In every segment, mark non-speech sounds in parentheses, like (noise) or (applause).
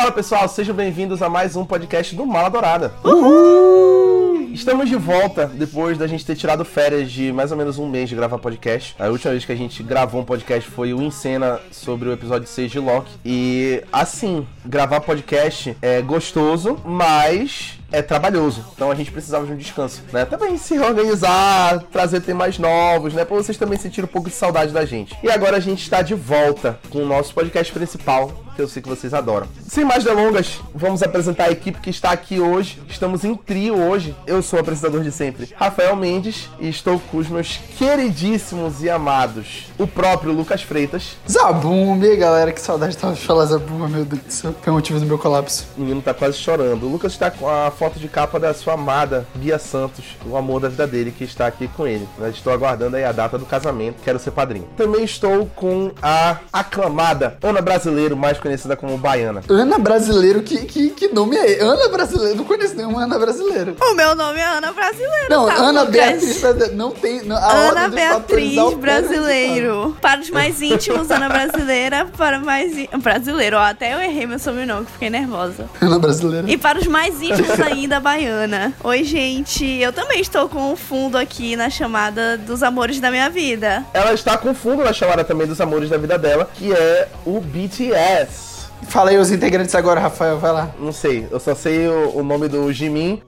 Fala pessoal, sejam bem-vindos a mais um podcast do Mala Dourada. Uhul! Estamos de volta depois da gente ter tirado férias de mais ou menos um mês de gravar podcast. A última vez que a gente gravou um podcast foi o Encena sobre o episódio 6 de Loki. E assim, gravar podcast é gostoso, mas é trabalhoso. Então a gente precisava de um descanso, né? Também se organizar, trazer temas novos, né? Pra vocês também sentirem um pouco de saudade da gente. E agora a gente está de volta com o nosso podcast principal, que eu sei que vocês adoram. Sem mais delongas, vamos apresentar a equipe que está aqui hoje. Estamos em trio hoje. Eu sou o apresentador de sempre, Rafael Mendes, e estou com os meus queridíssimos e amados, o próprio Lucas Freitas. Zabum, e aí, galera, que saudade de falar Zabum, meu Deus do céu. Foi o motivo do meu colapso. O menino tá quase chorando. O Lucas está com a foto de capa da sua amada Bia Santos, o amor da vida dele, que está aqui com ele. Eu estou aguardando aí a data do casamento, quero ser padrinho. Também estou com a aclamada Ana Brasileiro, mais conhecida como Baiana. Ana Brasileiro, que, que, que nome é? Ana Brasileiro, não conheço nenhuma Ana Brasileiro. O meu nome é Ana Brasileiro. Não, tá, Ana? Beatriz Brasileiro, não tem. Não, a Ana Beatriz Brasileiro. Para os mais íntimos, Ana Brasileira. Para mais brasileiro. Ó, até eu errei meu sobrenome, que fiquei nervosa. Ana Brasileira. E para os mais íntimos ainda, Baiana. Oi, gente. Eu também estou com um fundo aqui na chamada dos amores da minha vida. Ela está com fundo na chamada também dos amores da vida dela, que é o BTS. Fala aí os integrantes agora, Rafael, vai lá. Não sei, eu só sei o, o nome do Jimin.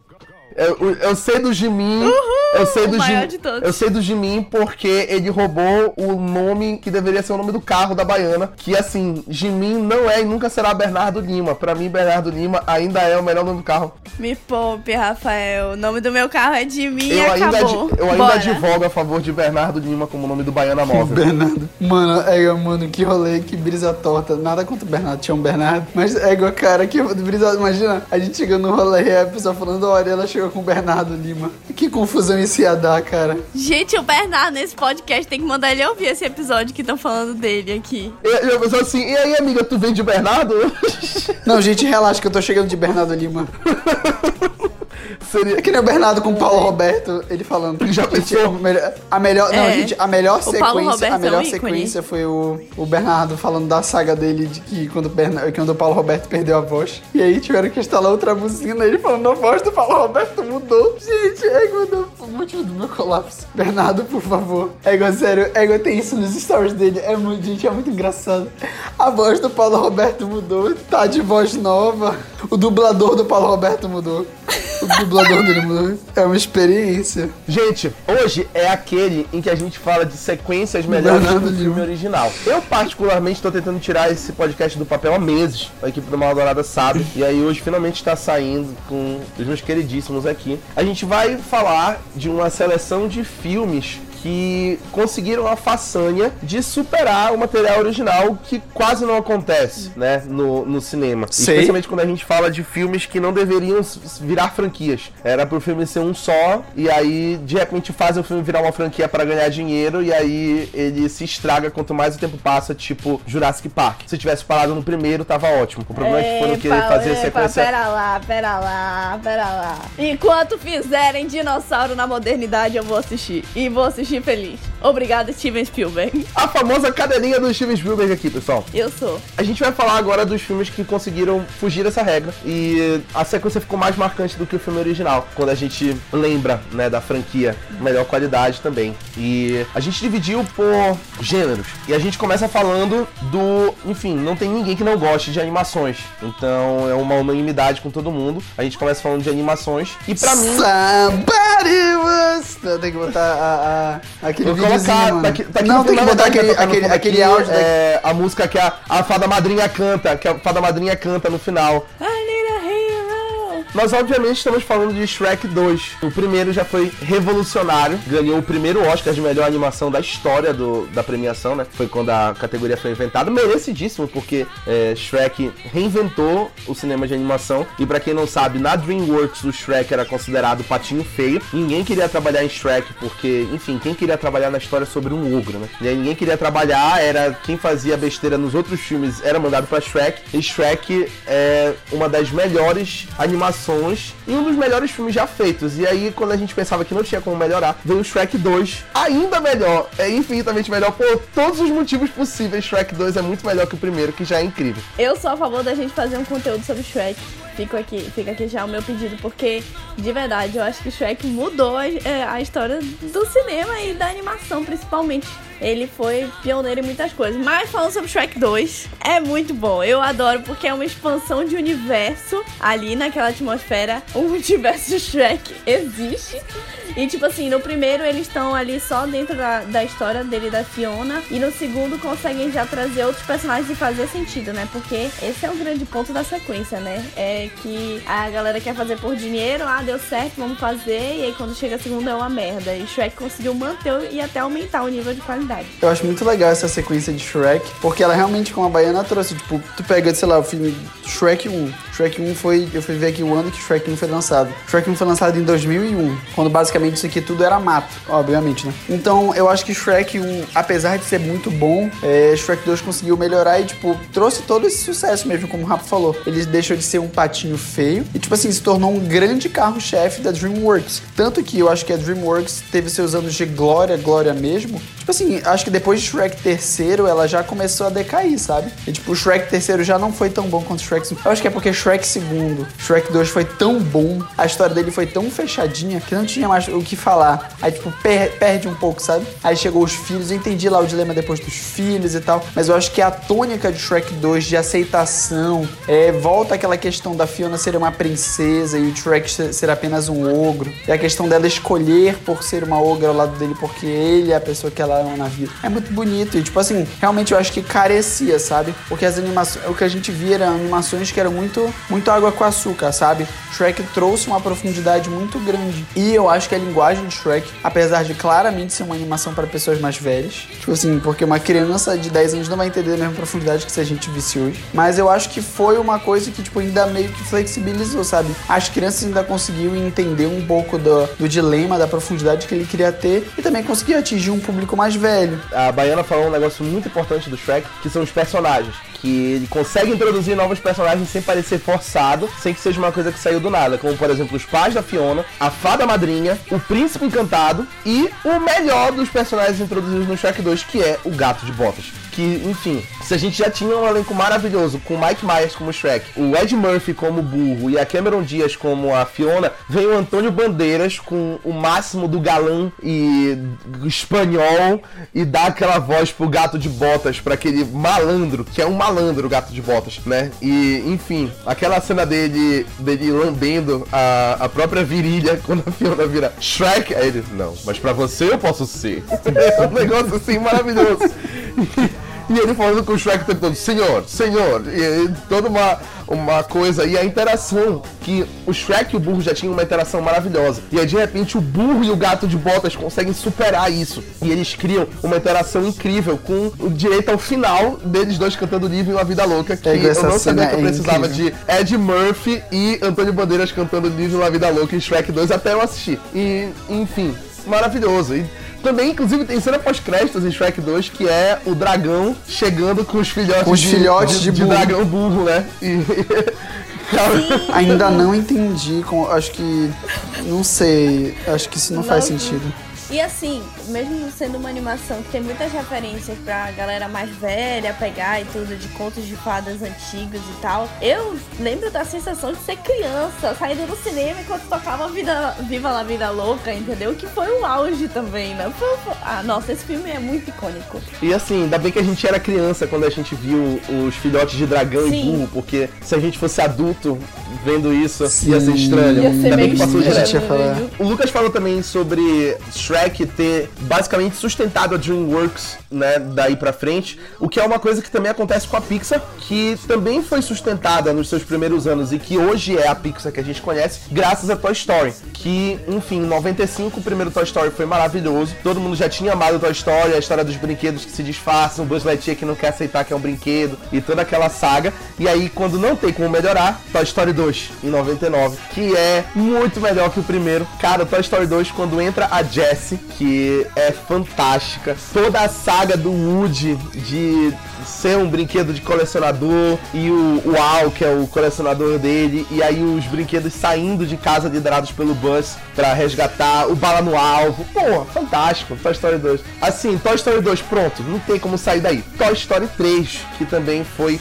Eu, eu sei do Jimin. Eu sei o do maior Jim- de todos. Eu sei do Jimin porque ele roubou o nome que deveria ser o nome do carro da baiana. Que assim, Jimin não é e nunca será Bernardo Lima. Pra mim, Bernardo Lima ainda é o melhor nome do carro. Me poupe, Rafael. O nome do meu carro é de mim e Eu ainda, acabou. adi- eu ainda Bora. advogo a favor de Bernardo Lima como nome do Baiana Móvel. (laughs) Bernardo. Mano, é, mano, que rolê, que brisa torta. Nada contra o Bernardo, tinha um Bernardo. Mas é igual, cara, que brisa. Imagina, a gente chegando no rolê e a pessoa falando, olha, ela chegou com o Bernardo Lima. Que confusão isso ia dar, cara. Gente, o Bernardo nesse podcast tem que mandar ele ouvir esse episódio que estão falando dele aqui. E eu pensei assim, e aí, amiga, tu vem de Bernardo? Não, gente, relaxa que eu tô chegando de Bernardo Lima. (laughs) Seria. É que nem o Bernardo com o Paulo Roberto, ele falando. Já pensou? a melhor- A melhor, não, É. gente, a melhor O Paulo sequência, Roberto a é melhor um ícone. sequência foi o, o Bernardo falando da saga dele de que quando o, Berna, quando o Paulo Roberto perdeu a voz. E aí tiveram que instalar outra buzina, ele falando a voz do Paulo Roberto mudou. Gente, é o motivo do meu colapso. Bernardo, por favor. É igual, sério, é igual tem isso nos stories dele. É muito, gente, é muito engraçado. A voz do Paulo Roberto mudou, tá de voz nova. O dublador do Paulo Roberto mudou. O dublador dele mudou. É uma experiência. Gente, hoje é aquele em que a gente fala de sequências melhores do filme original. Eu, particularmente, estou tentando tirar esse podcast do papel há meses. A equipe do Mal Dourada sabe. E aí, hoje, finalmente está saindo com os meus queridíssimos aqui. A gente vai falar de uma seleção de filmes que conseguiram a façanha de superar o material original que quase não acontece, né, no, no cinema. Sei. Especialmente quando a gente fala de filmes que não deveriam virar franquias. Era pro filme ser um só, e aí de repente fazem o filme virar uma franquia para ganhar dinheiro, e aí ele se estraga quanto mais o tempo passa, tipo Jurassic Park. Se tivesse parado no primeiro, tava ótimo. O problema é que foram querer fazer sequência. Pera lá, pera lá, pera lá. Enquanto fizerem dinossauro na modernidade, eu vou assistir. E vou assistir feliz. Obrigada, Steven Spielberg. A famosa cadeirinha do Steven Spielberg aqui, pessoal. Eu sou. A gente vai falar agora dos filmes que conseguiram fugir dessa regra e a sequência ficou mais marcante do que o filme original, quando a gente lembra, né, da franquia, melhor qualidade também. E a gente dividiu por gêneros. E a gente começa falando do, enfim, não tem ninguém que não goste de animações. Então é uma unanimidade com todo mundo. A gente começa falando de animações e pra mim Somebody was... Não, tem que botar a, a- aquele Vou colocar, tá aqui, tá aqui Não, no tem que botar né, aquele, tá no aquele, fundo aquele áudio da- é, a música que a, a fada madrinha canta, que a fada madrinha canta no final. I need a hero. Nós, obviamente, estamos falando de Shrek 2. O primeiro já foi revolucionário, ganhou o primeiro Oscar de melhor animação da história do, da premiação, né? Foi quando a categoria foi inventada. Merecidíssimo, porque é, Shrek reinventou o cinema de animação. E pra quem não sabe, na DreamWorks o Shrek era considerado patinho feio. Ninguém queria trabalhar em Shrek, porque, enfim, quem queria trabalhar na história sobre um ogro, né? E aí ninguém queria trabalhar, era quem fazia besteira nos outros filmes era mandado pra Shrek. E Shrek é uma das melhores animações e um dos melhores filmes já feitos. E aí, quando a gente pensava que não tinha como melhorar, veio o Shrek 2, ainda melhor, é infinitamente melhor por todos os motivos possíveis. Shrek 2 é muito melhor que o primeiro, que já é incrível. Eu sou a favor da gente fazer um conteúdo sobre Shrek. Fico aqui, fica aqui já o meu pedido, porque de verdade eu acho que Shrek mudou a, é, a história do cinema e da animação, principalmente. Ele foi pioneiro em muitas coisas. Mas falando sobre Shrek 2, é muito bom. Eu adoro porque é uma expansão de universo ali naquela atmosfera. O multiverso de Shrek existe. E tipo assim, no primeiro eles estão ali só dentro da, da história dele da Fiona. E no segundo conseguem já trazer outros personagens e fazer sentido, né? Porque esse é o grande ponto da sequência, né? É que a galera quer fazer por dinheiro, ah, deu certo, vamos fazer. E aí quando chega a segunda é uma merda. E Shrek conseguiu manter e até aumentar o nível de qualidade. Eu acho muito legal essa sequência de Shrek, porque ela realmente, como a Baiana trouxe, tipo, tu pega, sei lá, o filme Shrek 1. Shrek 1 foi, eu fui ver aqui o ano que Shrek 1 foi lançado. Shrek 1 foi lançado em 2001, quando basicamente isso aqui tudo era mato, obviamente, né? Então, eu acho que Shrek 1, apesar de ser muito bom, é, Shrek 2 conseguiu melhorar e, tipo, trouxe todo esse sucesso mesmo, como o Rafa falou. Ele deixou de ser um patinho feio e, tipo assim, se tornou um grande carro-chefe da DreamWorks. Tanto que eu acho que a DreamWorks teve seus anos de glória, glória mesmo. Tipo assim, acho que depois de Shrek terceiro, ela já começou a decair, sabe? E, tipo, o Shrek terceiro já não foi tão bom quanto o Shrek. Eu acho que é porque Shrek segundo, Shrek 2 foi tão bom, a história dele foi tão fechadinha que não tinha mais o que falar. Aí, tipo, per perde um pouco, sabe? Aí chegou os filhos, eu entendi lá o dilema depois dos filhos e tal, mas eu acho que a tônica de Shrek 2 de aceitação, é, volta aquela questão da Fiona ser uma princesa e o Shrek ser apenas um ogro, e a questão dela escolher por ser uma ogra ao lado dele porque ele é a pessoa que ela ama na vida. É muito bonito e, tipo assim, realmente eu acho que carecia, sabe? Porque as animações, o que a gente via eram animações que eram muito, muito água com açúcar, sabe? Shrek trouxe uma profundidade muito grande. E eu acho que a linguagem de Shrek, apesar de claramente ser uma animação para pessoas mais velhas, tipo assim, porque uma criança de 10 anos não vai entender a mesma profundidade que se a gente visse hoje. Mas eu acho que foi uma coisa que, tipo, ainda meio que flexibilizou, sabe? As crianças ainda conseguiram entender um pouco do, do dilema, da profundidade que ele queria ter e também conseguiu atingir um público mais velho. A Baiana falou um negócio muito importante do Shrek, que são os personagens. Que ele consegue introduzir novos personagens sem parecer forçado, sem que seja uma coisa que saiu do nada. Como, por exemplo, os pais da Fiona, a fada madrinha, o príncipe encantado e o melhor dos personagens introduzidos no Shrek 2, que é o gato de botas que, enfim, se a gente já tinha um elenco maravilhoso com o Mike Myers como Shrek, o Ed Murphy como burro e a Cameron Diaz como a Fiona, vem o Antônio Bandeiras com o máximo do galã e espanhol e dá aquela voz pro gato de botas, para aquele malandro, que é um malandro o gato de botas, né? E, enfim, aquela cena dele, dele lambendo a, a própria virilha (laughs) quando a Fiona vira Shrek, aí ele, não, mas para você eu posso ser. (laughs) É um negócio assim maravilhoso. (laughs) E ele falando com o Shrek o tempo todo, senhor, senhor, e, e toda uma, uma coisa, e a interação, que o Shrek e o burro já tinham uma interação maravilhosa. E aí, de repente, o burro e o gato de botas conseguem superar isso. E eles criam uma interação incrível com o direito ao final deles dois cantando livre Uma Vida Louca, que É, eu não sabia que eu é precisava incrível. de Ed Murphy e Antônio Bandeiras cantando livre Uma Vida Louca em Shrek 2 até eu assistir. E, enfim, maravilhoso. E também, inclusive, tem cena pós-créditos em Shrek 2 que é o dragão chegando com os filhotes, os de, filhotes de burro. dragão burro, né? E. (laughs) Ainda não entendi, acho que. Não sei, acho que isso não, faz Não. sentido. E assim, mesmo sendo uma animação que tem muitas referências pra galera mais velha pegar e tudo, de contos de fadas antigos e tal, eu lembro da sensação de ser criança, saindo do cinema enquanto tocava Vida, Viva la Vida Louca, entendeu? Que foi o auge também, né? Foi- foi- Ah, nossa, esse filme é muito icônico. E assim, ainda bem que a gente era criança quando a gente viu os filhotes de dragão e Sim. burro, porque se a gente fosse adulto vendo isso, ia ser Sim. estranho. Ia ser ainda bem meio que passou A gente direto. ia falar. O Lucas falou também sobre Shrek ter basicamente sustentado a DreamWorks, né, daí pra frente, o que é uma coisa que também acontece com a Pixar, que também foi sustentada nos seus primeiros anos e que hoje é a Pixar que a gente conhece, graças a Toy Story, que, enfim, em 95 o primeiro Toy Story foi maravilhoso. Todo mundo já tinha amado Toy Story, a história dos brinquedos que se disfarçam, Buzz Lightyear que não quer aceitar que é um brinquedo e toda aquela saga. E aí, quando não tem como melhorar, Toy Story 2 em 99, que é muito melhor que o primeiro. Cara, Toy Story 2 quando entra a Jessie, que é fantástica. Toda a saga do Woody de ser um brinquedo de colecionador e o, o Al, que é o colecionador dele, e aí os brinquedos saindo de casa liderados pelo Buzz para resgatar o bala no alvo. Pô, fantástico, Toy Story 2. Assim, Toy Story 2, pronto, não tem como sair daí. Toy Story 3, que também foi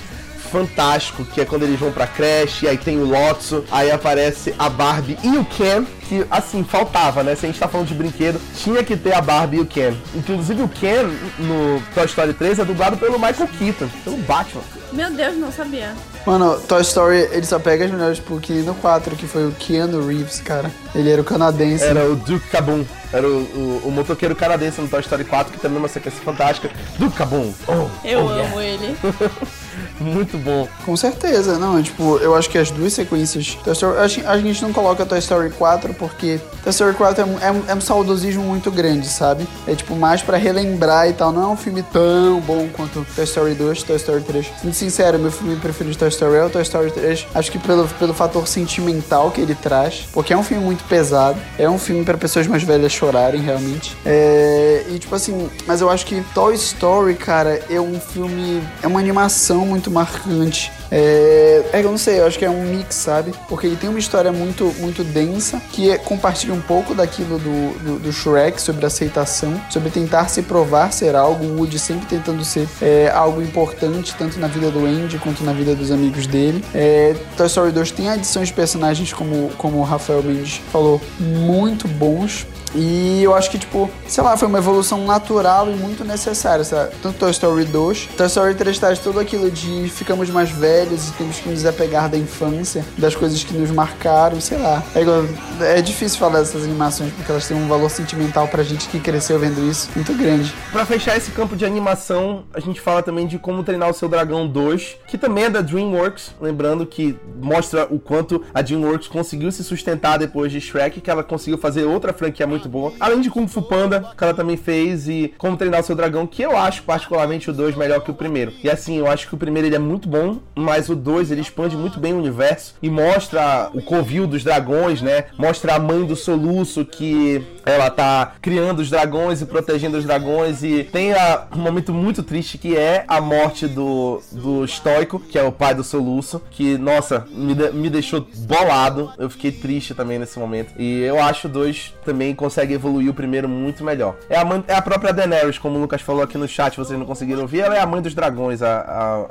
fantástico, que é quando eles vão pra creche, e aí tem o Lotso, aí aparece a Barbie e o Ken, que assim, faltava, né? Se a gente tá falando de brinquedo, tinha que ter a Barbie e o Ken. Inclusive o Ken no Toy Story 3 é dublado pelo Michael Keaton, pelo Batman. Meu Deus, não sabia. Mano, Toy Story, ele só pega as melhores pro no 4, que foi o Keanu Reeves, cara. Ele era o canadense. Era o Duke Cabum. Era o, o, o motoqueiro canadense no Toy Story 4, que também é uma sequência fantástica. Duke Cabum. Oh, Eu oh, amo yeah. ele. (laughs) Muito bom. Com certeza, não, tipo, eu acho que as duas sequências. Toy Story, a, gente, não coloca Toy Story 4 porque Toy Story 4 é, um- é, é um saudosismo muito grande, sabe? É tipo mais pra relembrar e tal. Não é um filme tão bom quanto Toy Story 2, Toy Story 3. Sendo sincero, meu filme preferido de Toy Story é o Toy Story 3. Acho que pelo, pelo fator sentimental que ele traz, porque é um filme muito pesado. É um filme pra pessoas mais velhas chorarem, realmente. É, e tipo assim, mas eu acho que Toy Story, cara, é um filme. É uma animação muito marcante. É, é, eu não sei, eu acho que é um mix, sabe? Porque ele tem uma história muito, muito densa, que é- compartilha um pouco daquilo do, do, do Shrek, sobre aceitação, sobre tentar se provar ser algo, o Woody sempre tentando ser é, algo importante, tanto na vida do Andy quanto na vida dos amigos dele. É, Toy Story 2 tem adições de personagens, como, como o Rafael Mendes falou, muito bons. E eu acho que, tipo, sei lá, foi uma evolução natural e muito necessária, sabe? Tanto Toy Story 2, Toy Story 3 traz tudo aquilo de ficamos mais velhos e temos que nos apegar da infância, das coisas que nos marcaram, sei lá. É, é difícil falar dessas animações porque elas têm um valor sentimental pra gente que cresceu vendo isso muito grande. Pra fechar esse campo de animação, a gente fala também de Como Treinar o Seu Dragão 2, que também é da DreamWorks, lembrando que mostra o quanto a DreamWorks conseguiu se sustentar depois de Shrek, que ela conseguiu fazer outra franquia muito boa, além de Kung Fu Panda, que ela também fez, e Como Treinar o Seu Dragão, que eu acho particularmente o 2 melhor que o primeiro. E assim, eu acho que o primeiro ele é muito bom, mas o 2 ele expande muito bem o universo e mostra o covil dos dragões, né? Mostra a mãe do soluço que ela tá criando os dragões e protegendo os dragões e tem a- um momento muito triste que é a morte do, do estoico, que é o pai do soluço, que, nossa, me, me deixou bolado. Eu fiquei triste também nesse momento. E eu acho o 2 também consegue evoluir o primeiro muito melhor. É a, mãe- é a própria Daenerys, como o Lucas falou aqui no chat, vocês não conseguiram ouvir, ela é a mãe dos dragões, a,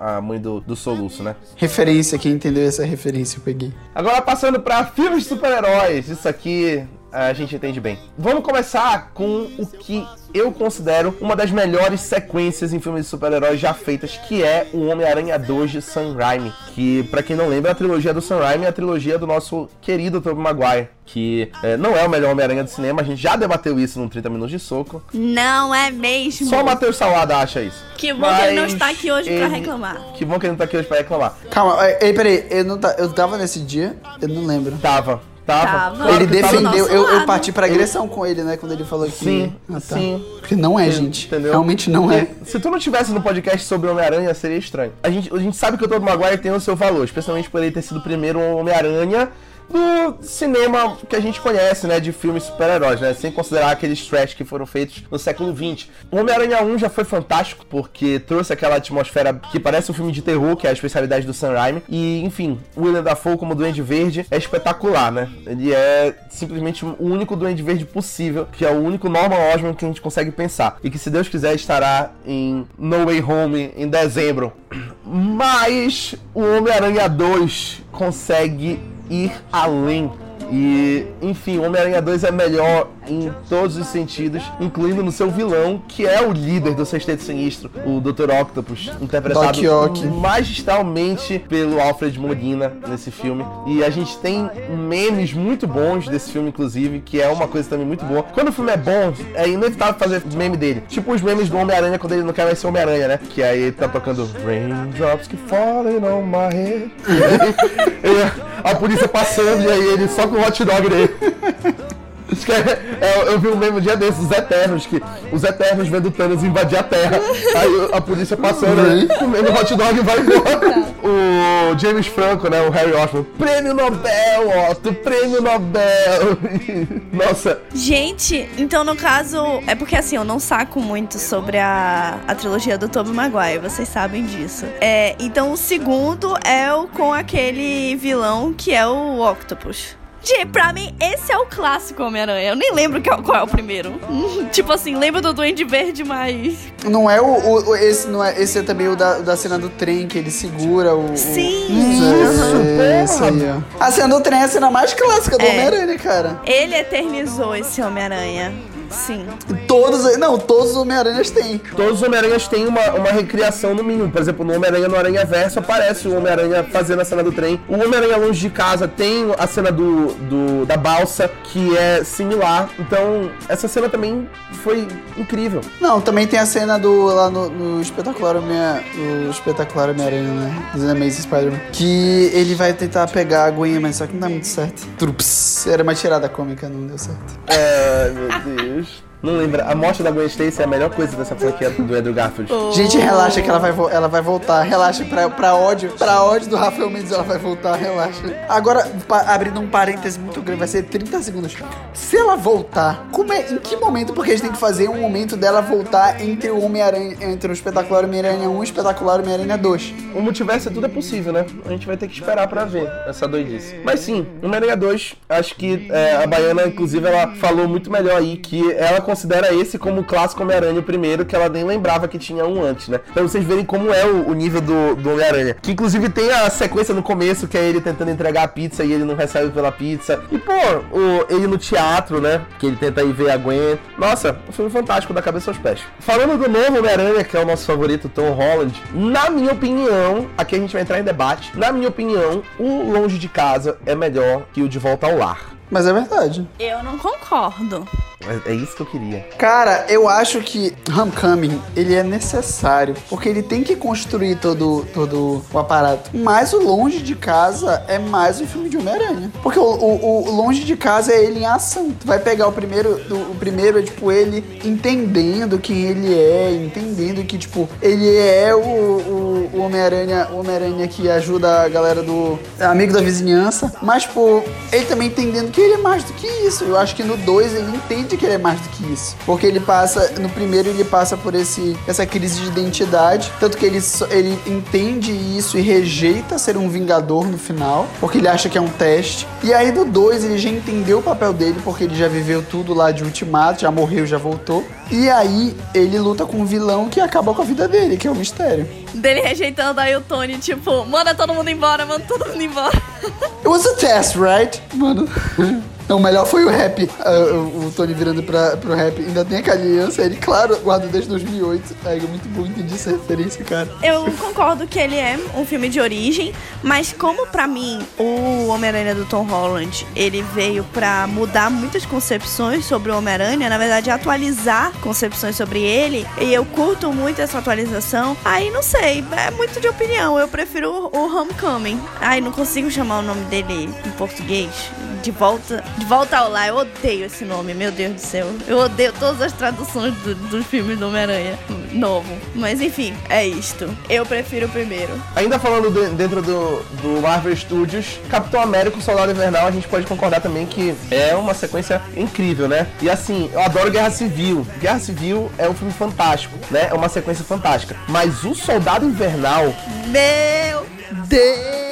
a, a mãe do, do soluço, né? Referência, quem entendeu essa referência eu peguei. Agora passando pra filmes de super-heróis, isso aqui a gente entende bem. Vamos começar com o que eu considero uma das melhores sequências em filmes de super-heróis já feitas, que é o Homem-Aranha 2 de Sam Raimi, que pra quem não lembra, a trilogia do Sam Raimi é a trilogia do nosso querido Tobey Maguire, que é, não é o melhor Homem-Aranha do cinema, a gente já debateu isso no 30 minutos de soco. Não é mesmo. Só o Matheus Salada acha isso. Que bom que ele não Mas está aqui hoje pra ele- reclamar. Que bom que ele não tá aqui hoje pra reclamar. Calma, ei, ei, peraí, eu, não tá, eu tava nesse dia, eu não lembro. Tava, tava. Tava. Ele defendeu, eu, eu parti pra agressão com ele, né, quando ele falou que... Sim, Ah, tá. sim. Porque não é, gente. entendeu? Realmente não é. Se tu não tivesse no podcast sobre Homem-Aranha, seria estranho. A gente, a gente sabe que o Tobey Maguire tem o seu valor, especialmente por ele ter sido o primeiro Homem-Aranha do cinema que a gente conhece, né, de filmes super-heróis, né, sem considerar aqueles trash que foram feitos no século XX. O Homem-Aranha 1 já foi fantástico, porque trouxe aquela atmosfera que parece um filme de terror, que é a especialidade do Sam Raimi, e, enfim, o William Dafoe como Duende Verde é espetacular, né, ele é simplesmente o único Duende Verde possível, que é o único Norman Osborn que a gente consegue pensar, e que, se Deus quiser, estará em No Way Home em dezembro. (clears throat) Mas o Homem-Aranha 2 consegue ir além. E, enfim, Homem-Aranha 2 é melhor em todos os sentidos, incluindo no seu vilão, que é o líder do Sexteto Sinistro, o Dr. Octopus, interpretado magistralmente pelo Alfred Molina nesse filme. E a gente tem memes muito bons desse filme, inclusive, que é uma coisa também muito boa. Quando o filme é bom, é inevitável fazer meme dele. Tipo os memes do Homem-Aranha quando ele não quer mais ser Homem-Aranha, né? Que aí ele tá tocando Raindrops que falling on my head. A polícia passando e aí ele só com o hot dog dele. (laughs) Que é- é- eu vi um meme um dia desses, os Eternos, que os Eternos vendo o Thanos invadir a Terra. Aí a polícia passando, aí, comendo hot dog e vai embora. O James Franco, né, o Harry Osborn, prêmio Nobel, Otto, prêmio Nobel. (laughs) Nossa, Gente, então no caso, é porque assim, eu não saco muito sobre a, a trilogia do Tobey Maguire, vocês sabem disso. É, então o segundo é o com aquele vilão que é o Octopus. Gente, pra mim, esse é o clássico Homem-Aranha. Eu nem lembro o- qual é o primeiro. Hum, (laughs) tipo assim, lembro do Duende Verde, mas. Não é o, o- o- esse não é esse é também o da, o da cena do trem que ele segura o. o- Sim! É, esse aí, ó. A cena do trem é a cena mais clássica do É. Homem-Aranha, cara. Ele eternizou esse Homem-Aranha. Sim. Todos, não, todos os Homem-Aranhas têm. todos os Homem-Aranhas têm uma, uma recriação no mínimo. Por exemplo, no Homem-Aranha no Aranha Verso aparece o Homem-Aranha fazendo a cena do trem. O Homem-Aranha longe de casa tem a cena do, do- da balsa, que é similar. Então, essa cena também foi incrível. Não, também tem a cena do lá no, no espetacular Homem, o espetacular Homem-Aranha, né? Dos Amazing Spider-Man. Que ele vai tentar pegar a Gwen, mas só que não dá muito certo. Trups. Era uma tirada cômica, não deu certo. Ai, meu Deus. guys. Não lembra. A morte da Gwen Stacy é a melhor coisa dessa franquia do Andrew Garfield. Gente, relaxa que ela vai, ela vai voltar. Relaxa, pra, pra ódio. Pra ódio do Rafael Mendes, ela vai voltar, relaxa. Agora, abrindo um parêntese muito grande, vai ser 30 segundos. Se ela voltar, como é, em que momento? Porque a gente tem que fazer um momento dela voltar entre o Homem-Aranha, entre o espetacular Homem-Aranha 1 e o espetacular Homem-Aranha 2. O multiverso tudo é possível, né? A gente vai ter que esperar pra ver essa doidice. Mas sim, Homem-Aranha 2, acho que é, a Baiana, inclusive, ela falou muito melhor aí que ela considera esse como o clássico Homem-Aranha o primeiro, que ela nem lembrava que tinha um antes, né? Pra vocês verem como é o, o nível do, do Homem-Aranha. Que inclusive tem a sequência no começo, que é ele tentando entregar a pizza e ele não recebe pela pizza. E, pô, o, ele no teatro, né? Que ele tenta ir ver a Gwen. Nossa, um filme fantástico da cabeça aos pés. Falando do novo Homem-Aranha, que é o nosso favorito, Tom Holland, na minha opinião, aqui a gente vai entrar em debate. Na minha opinião, o Longe de Casa é melhor que o De Volta ao Lar. Mas é verdade. Eu não concordo. Mas É isso que eu queria. Cara, eu acho que Homecoming, ele é necessário, porque ele tem que construir todo, todo o aparato. Mas o Longe de Casa é mais um filme de Homem-Aranha. Porque o, o- o Longe de Casa é ele em ação. Tu vai pegar o primeiro, o, o primeiro é tipo ele entendendo quem ele é, entendendo que, tipo, ele é o, o, o Homem-Aranha, o Homem-Aranha que ajuda a galera do amigo da vizinhança, mas, tipo, ele também entendendo que ele é mais do que isso. Eu acho que no 2 ele entende que ele é mais do que isso. Porque ele passa, no primeiro ele passa por esse, essa crise de identidade, tanto que ele, só- ele entende isso e rejeita ser um vingador no final, porque ele acha que é um teste. E aí no 2 ele já entendeu o papel dele, porque ele já viveu tudo lá de ultimato, já morreu, já voltou. E aí ele luta com um vilão que acaba com a vida dele, que é o mistério. Dele rejeitando aí o Tony, tipo, manda todo mundo embora, manda todo mundo embora. It was a test, right? Mano. (laughs) Não, o melhor foi o rap. Ah, o, Tony virando pra, pro rap. Ainda tem aquela aliança. Ele, claro, guarda desde 2008. É muito bom entendi essa referência, cara. Eu concordo que ele é um filme de origem, mas como pra mim o Homem-Aranha do Tom Holland, ele veio pra mudar muitas concepções sobre o Homem-Aranha, na verdade atualizar concepções sobre ele, e eu curto muito essa atualização. Aí não sei, é muito de opinião. Eu prefiro o Homecoming. Ai, não consigo chamar o nome dele em português. De volta, de volta ao lar. Eu odeio esse nome, meu Deus do céu. Eu odeio todas as traduções do- dos filmes do Homem-Aranha novo. Mas enfim, é isto. Eu prefiro o primeiro. Ainda falando de- dentro do, do Marvel Studios, Capitão América e o Soldado Invernal, a gente pode concordar também que é uma sequência incrível, né? E assim, eu adoro Guerra Civil. Guerra Civil é um filme fantástico, né? É uma sequência fantástica. Mas o Soldado Invernal, Meu Deus,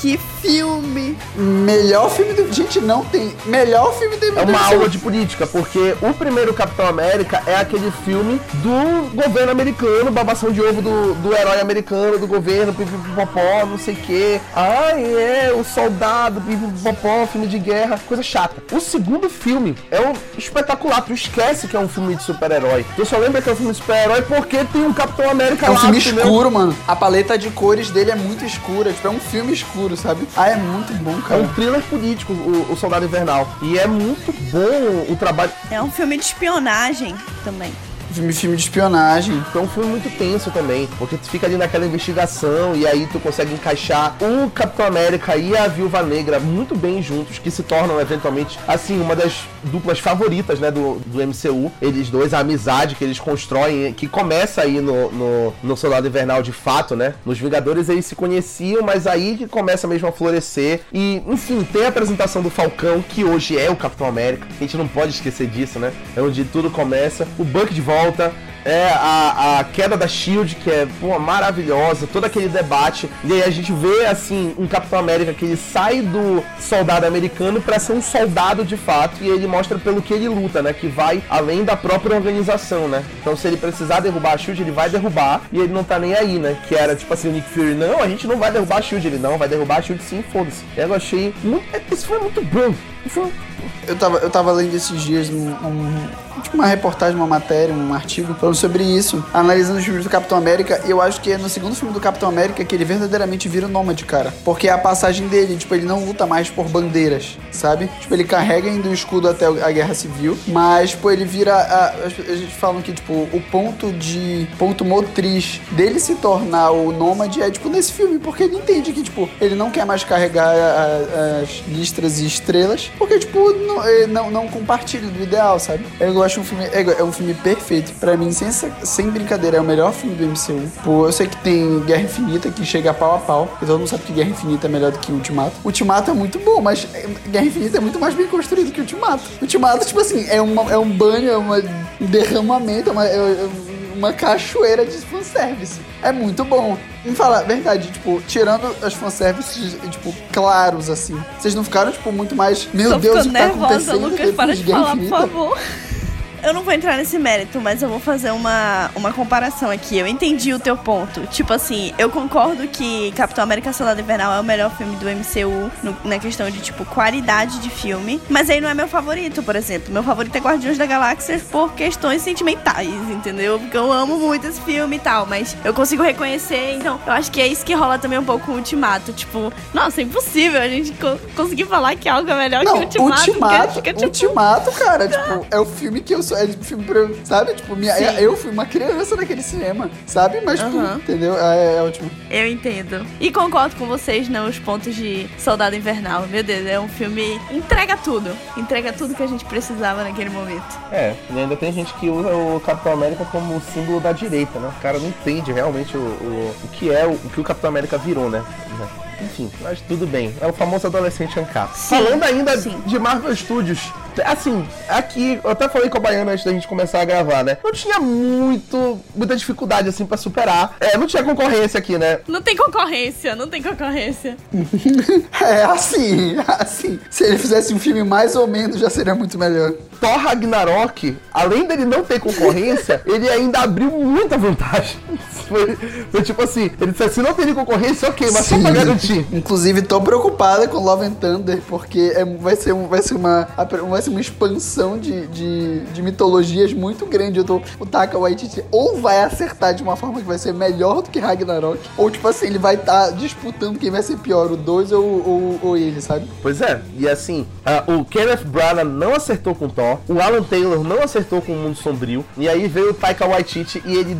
que filme! Melhor filme do. Gente, não tem. Melhor filme do É uma aula de política, porque o primeiro Capitão América é aquele filme do governo americano, babação de ovo do, do herói americano, do governo, pipipopopó, não sei o quê. Ai, é, o soldado, pipipopopó, filme de guerra, coisa chata. O segundo filme é um espetacular, tu esquece que é um filme de super-herói. Tu só lembra que é um filme de super-herói porque tem um Capitão América É um lá, filme escuro, mano. A paleta de cores dele é muito escura. Tipo, é um filme escuro, sabe? Ah, é muito bom, É cara. um thriller político, o, o Soldado Invernal. E é muito bom o trabalho. É um filme de espionagem também. Filme, filme de espionagem. Foi um filme muito tenso também, porque tu fica ali naquela investigação e aí tu consegue encaixar o Capitão América e a Viúva Negra muito bem juntos, que se tornam eventualmente, assim, uma das duplas favoritas, né, do, do MCU. Eles dois, a amizade que eles constroem, que começa aí no, no, no Soldado Invernal de fato, né? Nos Vingadores eles se conheciam, mas aí que começa mesmo a florescer. E, enfim, tem a apresentação do Falcão, que hoje é o Capitão América. A gente não pode esquecer disso, né? É onde tudo começa. O Buck de volta, é a, a queda da Shield, que é pô, maravilhosa, todo aquele debate. E aí a gente vê assim um Capitão América que ele sai do soldado americano para ser um soldado de fato e ele mostra pelo que ele luta, né? Que vai além da própria organização, né? Então se ele precisar derrubar a Shield, ele vai derrubar e ele não tá nem aí, né? Que era tipo assim o Nick Fury, não, a gente não vai derrubar a Shield, ele não vai derrubar a Shield sim, foda-se. Eu achei muito, isso foi muito bom. Eu tava, eu tava lendo esses dias um, um, tipo uma reportagem, uma matéria, um artigo falando sobre isso, analisando os filmes do Capitão América, e eu acho que é no segundo filme do Capitão América que ele verdadeiramente vira o nômade, cara. Porque é a passagem dele, tipo, ele não luta mais por bandeiras, sabe? Tipo, ele carrega ainda o escudo até a Guerra Civil, mas, tipo, ele vira. A, a gente fala que, tipo, o ponto de. ponto motriz dele se tornar o nômade é, tipo, nesse filme, porque ele entende que, tipo, ele não quer mais carregar a, as listras e estrelas, porque, tipo, não, não, não compartilha do ideal, sabe? Eu acho um filme. É, é um filme perfeito. Pra mim, sem, sem brincadeira, é o melhor filme do MCU. Pô, eu sei que tem Guerra Infinita que chega pau a pau. E todo mundo sabe que Guerra Infinita é melhor do que Ultimato. Ultimato é muito bom, mas Guerra Infinita é muito mais bem construído que Ultimato. Ultimato, tipo assim, é, uma, é um banho, é um derramamento, é uma, é uma cachoeira de fanservice. É muito bom. Me fala, verdade, tipo, tirando as fanservices, tipo, claros, assim. Vocês não ficaram, tipo, muito mais. Meu Tô Deus, o que tá nervosa, acontecendo? Lucas, para de falar, por favor. Eu não vou entrar nesse mérito, mas eu vou fazer uma, uma comparação aqui. Eu entendi o teu ponto. Tipo assim, eu concordo que Capitão América Soldado Invernal é o melhor filme do MCU no- na questão de, tipo, qualidade de filme. Mas aí não é meu favorito, por exemplo. Meu favorito é Guardiões da Galáxia por questões sentimentais, entendeu? Porque eu amo muito esse filme e tal. Mas eu consigo reconhecer, então eu acho que é isso que rola também um pouco com o Ultimato. Tipo, nossa, é impossível a gente co- conseguir falar que algo é melhor Não, que Ultimato. porque Ultimato, fica, tipo, Ultimato, cara, (laughs) tipo, é o filme que eu sou, é o filme pra, eu- sabe? Tipo, minha, Sim. eu fui uma criança naquele cinema, sabe? Mas, tipo, entendeu? É, é ótimo. Eu entendo. E concordo com vocês nos pontos de Soldado Invernal. Meu Deus, é um filme. Entrega tudo. Entrega tudo que a gente precisava naquele momento. É, e ainda tem gente que usa o Capitão América como símbolo da direita, né? O cara não entende realmente o, o, o que é, o, o que o Capitão América virou, né? Enfim, mas tudo bem. É o famoso adolescente ancap. Sim, Falando ainda sim. de Marvel Studios, assim, aqui, eu até falei com a Baiana antes da gente começar a gravar, né? Não tinha muito, muita dificuldade, assim, pra superar. É, não tinha concorrência aqui, né? Não tem concorrência, não tem concorrência. (laughs) É, assim, assim. Se ele fizesse um filme mais ou menos, já seria muito melhor. Thor Ragnarok, além dele não ter concorrência, (laughs) ele ainda abriu muita vantagem. Foi, foi tipo assim, ele disse assim, não tem concorrência, ok, mas só pra garantir. Inclusive, tô preocupada com Love and Thunder, porque é, vai, ser, vai, ser uma, vai ser uma expansão de, de, de mitologias muito grande. Eu tô, o Taka Waititi ou vai acertar de uma forma que vai ser melhor do que Ragnarok, ou tipo assim, ele vai estar disputando quem vai ser pior, o 2 ou, ou, ou ele, sabe? Pois é, e assim, ah, o Kenneth Branagh não acertou com Thor, o Alan Taylor não acertou com o Mundo Sombrio, e aí veio o Taika Waititi e ele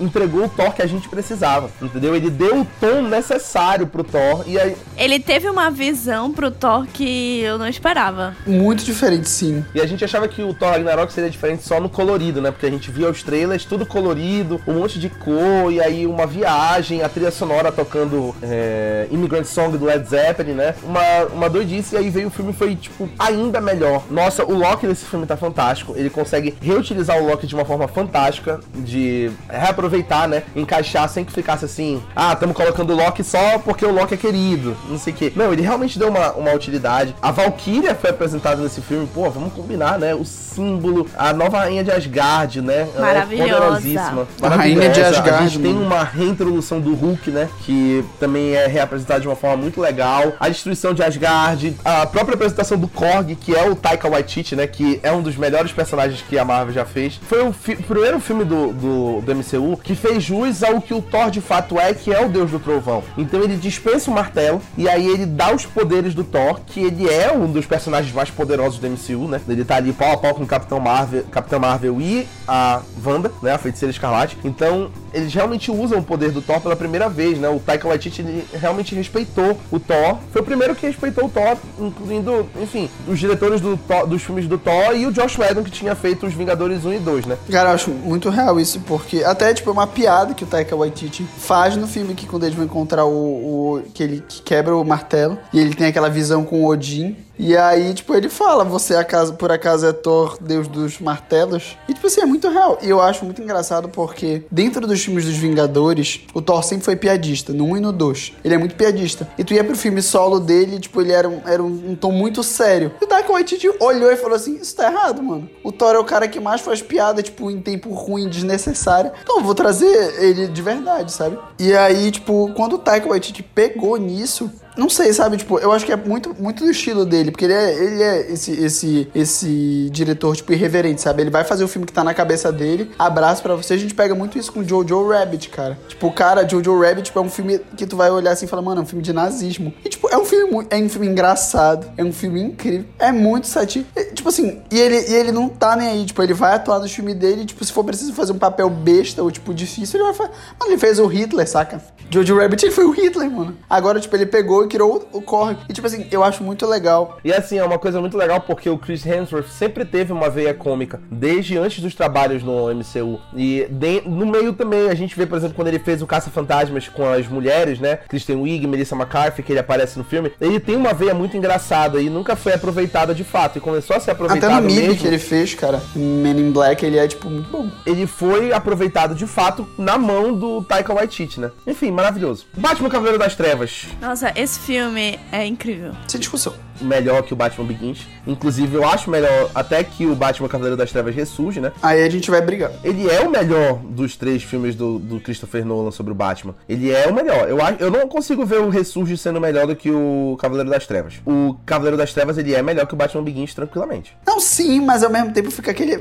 entregou o Thor que a gente precisava, entendeu? Ele deu o tom necessário pro Thor, e aí, Ele teve uma visão pro Thor que eu não esperava. Muito diferente, sim. e a gente achava que o Thor Ragnarok seria diferente só no colorido, né? Porque a gente via os trailers, tudo colorido, um monte de cor, e aí uma viagem, a trilha sonora tocando é, Immigrant Song do Led Zeppelin, né? Uma, uma doidice, e aí veio o filme e foi, tipo, ainda melhor. Nossa, o Loki desse filme tá fantástico. Ele consegue reutilizar o Loki de uma forma fantástica, de reaproveitar, né? Encaixar sem que ficasse assim, ah, estamos colocando o Loki só porque o Loki é querido, não sei o quê. Não, ele realmente deu uma, uma utilidade. A Valkyria foi apresentada nesse filme, pô, vamos combinar, né? O símbolo, a nova rainha de Asgard, né? É Maravilhosa. poderosíssima. A rainha de maravilhosa. Asgard, A gente tem mano. uma reintrodução do Hulk, né? Que também é reapresentado de uma forma muito legal. A destruição de Asgard, a própria apresentação do Korg, que é o Taika Waititi, né? Que é um dos melhores personagens que a Marvel já fez. Foi o, fi- o primeiro filme do, do, do MCU que fez jus ao que o Thor de fato é, que é o deus do trovão. Então ele dispensa o martelo e aí ele dá os poderes do Thor, que ele é um dos personagens mais poderosos do MCU, né? Ele tá ali pau a pau com o Capitão Marvel, Capitão Marvel e a Wanda, né? A Feiticeira Escarlate. Então eles realmente usam o poder do Thor pela primeira vez, né? O Taika Waititi realmente respeitou o Thor. Foi o primeiro que respeitou o Thor, incluindo, enfim, os diretores do Thor, dos filmes do Thor e o Josh Whedon que tinha feito os Vingadores 1 e 2, né? Cara, eu acho muito real isso, porque até, tipo, é uma piada que o Taika Waititi faz no filme que quando eles vão encontrar o... o que ele que quebra o martelo e ele tem aquela visão com o Odin. E aí, tipo, ele fala, você acaso, por acaso é Thor, deus dos martelos? E, tipo assim, é muito real. E eu acho muito engraçado porque dentro dos filmes dos Vingadores, o Thor sempre foi piadista, no 1 e no 2. Ele é muito piadista. E tu ia pro filme solo dele, tipo, ele era um, era um, um tom muito sério. E o Taika Waititi olhou e falou assim, isso tá errado, mano. O Thor é o cara que mais faz piada, tipo, em tempo ruim, desnecessário. Então eu vou trazer ele de verdade, sabe? E aí, tipo, quando o Taika Waititi pegou nisso, não sei, sabe? Tipo, eu acho que é muito, muito do estilo dele, porque ele é, ele é esse, esse, esse diretor, tipo, irreverente, sabe? Ele vai fazer o filme que tá na cabeça dele, abraço para você. A gente pega muito isso com Jojo Rabbit, cara. Tipo, cara, Jojo Rabbit, tipo, é um filme que tu vai olhar assim e falar, mano, é um filme de nazismo. E, tipo, é um filme é um filme engraçado, é um filme incrível, é muito satírico. Tipo assim, e ele, e ele não tá nem aí, tipo, ele vai atuar no filme dele, tipo, se for preciso fazer um papel besta ou, tipo, difícil, ele vai fazer. Mano, ele fez o Hitler, saca? Jojo Rabbit, ele foi o Hitler, mano. Agora, tipo, ele pegou criou o Korg. E, tipo assim, eu acho muito legal. E assim, é uma coisa muito legal porque o Chris Hemsworth sempre teve uma veia cômica, desde antes dos trabalhos no MCU. E de, no meio também, a gente vê, por exemplo, quando ele fez o Caça-Fantasmas com as mulheres, né? Kristen Wiig, Melissa McCarthy, que ele aparece no filme. Ele tem uma veia muito engraçada e nunca foi aproveitada de fato. E começou a ser aproveitado Até no mesmo. que ele fez, cara, Men in Black, ele é, tipo, muito bom. Ele foi aproveitado de fato na mão do Taika Waititi, né? Enfim, maravilhoso. Batman Cavaleiro das Trevas. Nossa, esse filme é incrível. Sem discussão. Melhor que o Batman Begins. Inclusive, eu acho melhor até que o Batman Cavaleiro das Trevas ressurge, né? Aí a gente vai brigar. Ele é o melhor dos três filmes do, do Christopher Nolan sobre o Batman. Ele é o melhor. Eu, eu não consigo ver o Ressurge sendo melhor do que o Cavaleiro das Trevas. O Cavaleiro das Trevas, ele é melhor que o Batman Begins tranquilamente. Não, sim, mas ao mesmo tempo fica aquele.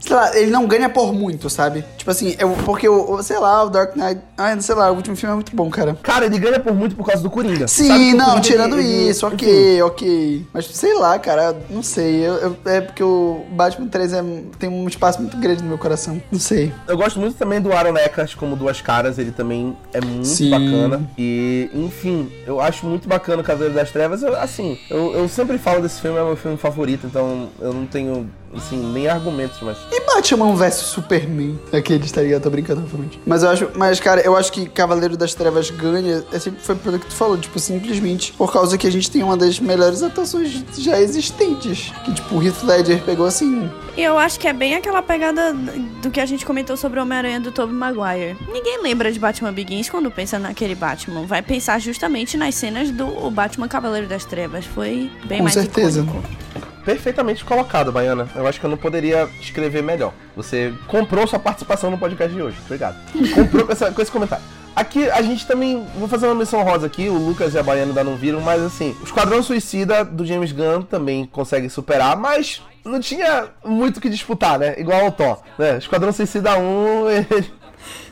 Sei lá, ele não ganha por muito, sabe? Tipo assim, eu, porque o, sei lá, o Dark Knight. Ai, sei lá, o último filme é muito bom, cara. Cara, ele ganha por muito por causa do Coringa. Sim, não, Coringa, tirando ele- ele- isso, enfim. ok, Mas sei lá, cara, não sei. Eu, eu- é porque o Batman 3 é, tem um espaço muito grande no meu coração. Não sei. Eu gosto muito também do Aaron Eckhart como Duas Caras, ele também é muito Sim. bacana. E, enfim, eu acho muito bacana o Cavaleiro das Trevas. Eu, assim, eu, eu sempre falo desse filme, é meu filme favorito, então eu não tenho, assim, nem argumentos, mas. E Batman vs Superman? Aqueles, tá ligado? Tô brincando, obviamente. Mas eu acho, mas cara, eu acho que Cavaleiro das Trevas ganha, é sempre foi pelo que tu falou, tipo, simplesmente por causa que a gente tem uma das melhores atuações já existentes. Que, tipo, o Heath Ledger pegou assim. E eu acho que é bem aquela pegada do que a gente comentou sobre o Homem-Aranha do Tobey Maguire. Ninguém lembra de Batman Begins quando pensa naquele Batman. Vai pensar justamente nas cenas do o Batman Cavaleiro das Trevas. Foi bem Com mais certeza. icônico. Perfeitamente colocado, Baiana. Eu acho que eu não poderia escrever melhor. Você comprou sua participação no podcast de hoje. Obrigado. Comprou com, essa- com esse comentário. Aqui a gente também. Vou fazer uma missão rosa aqui. O Lucas e a Baiana ainda não viram, mas assim. O Esquadrão Suicida do James Gunn também consegue superar, mas não tinha muito o que disputar, né? Igual ao Thor. Né? Esquadrão Suicida 1. (laughs) ele-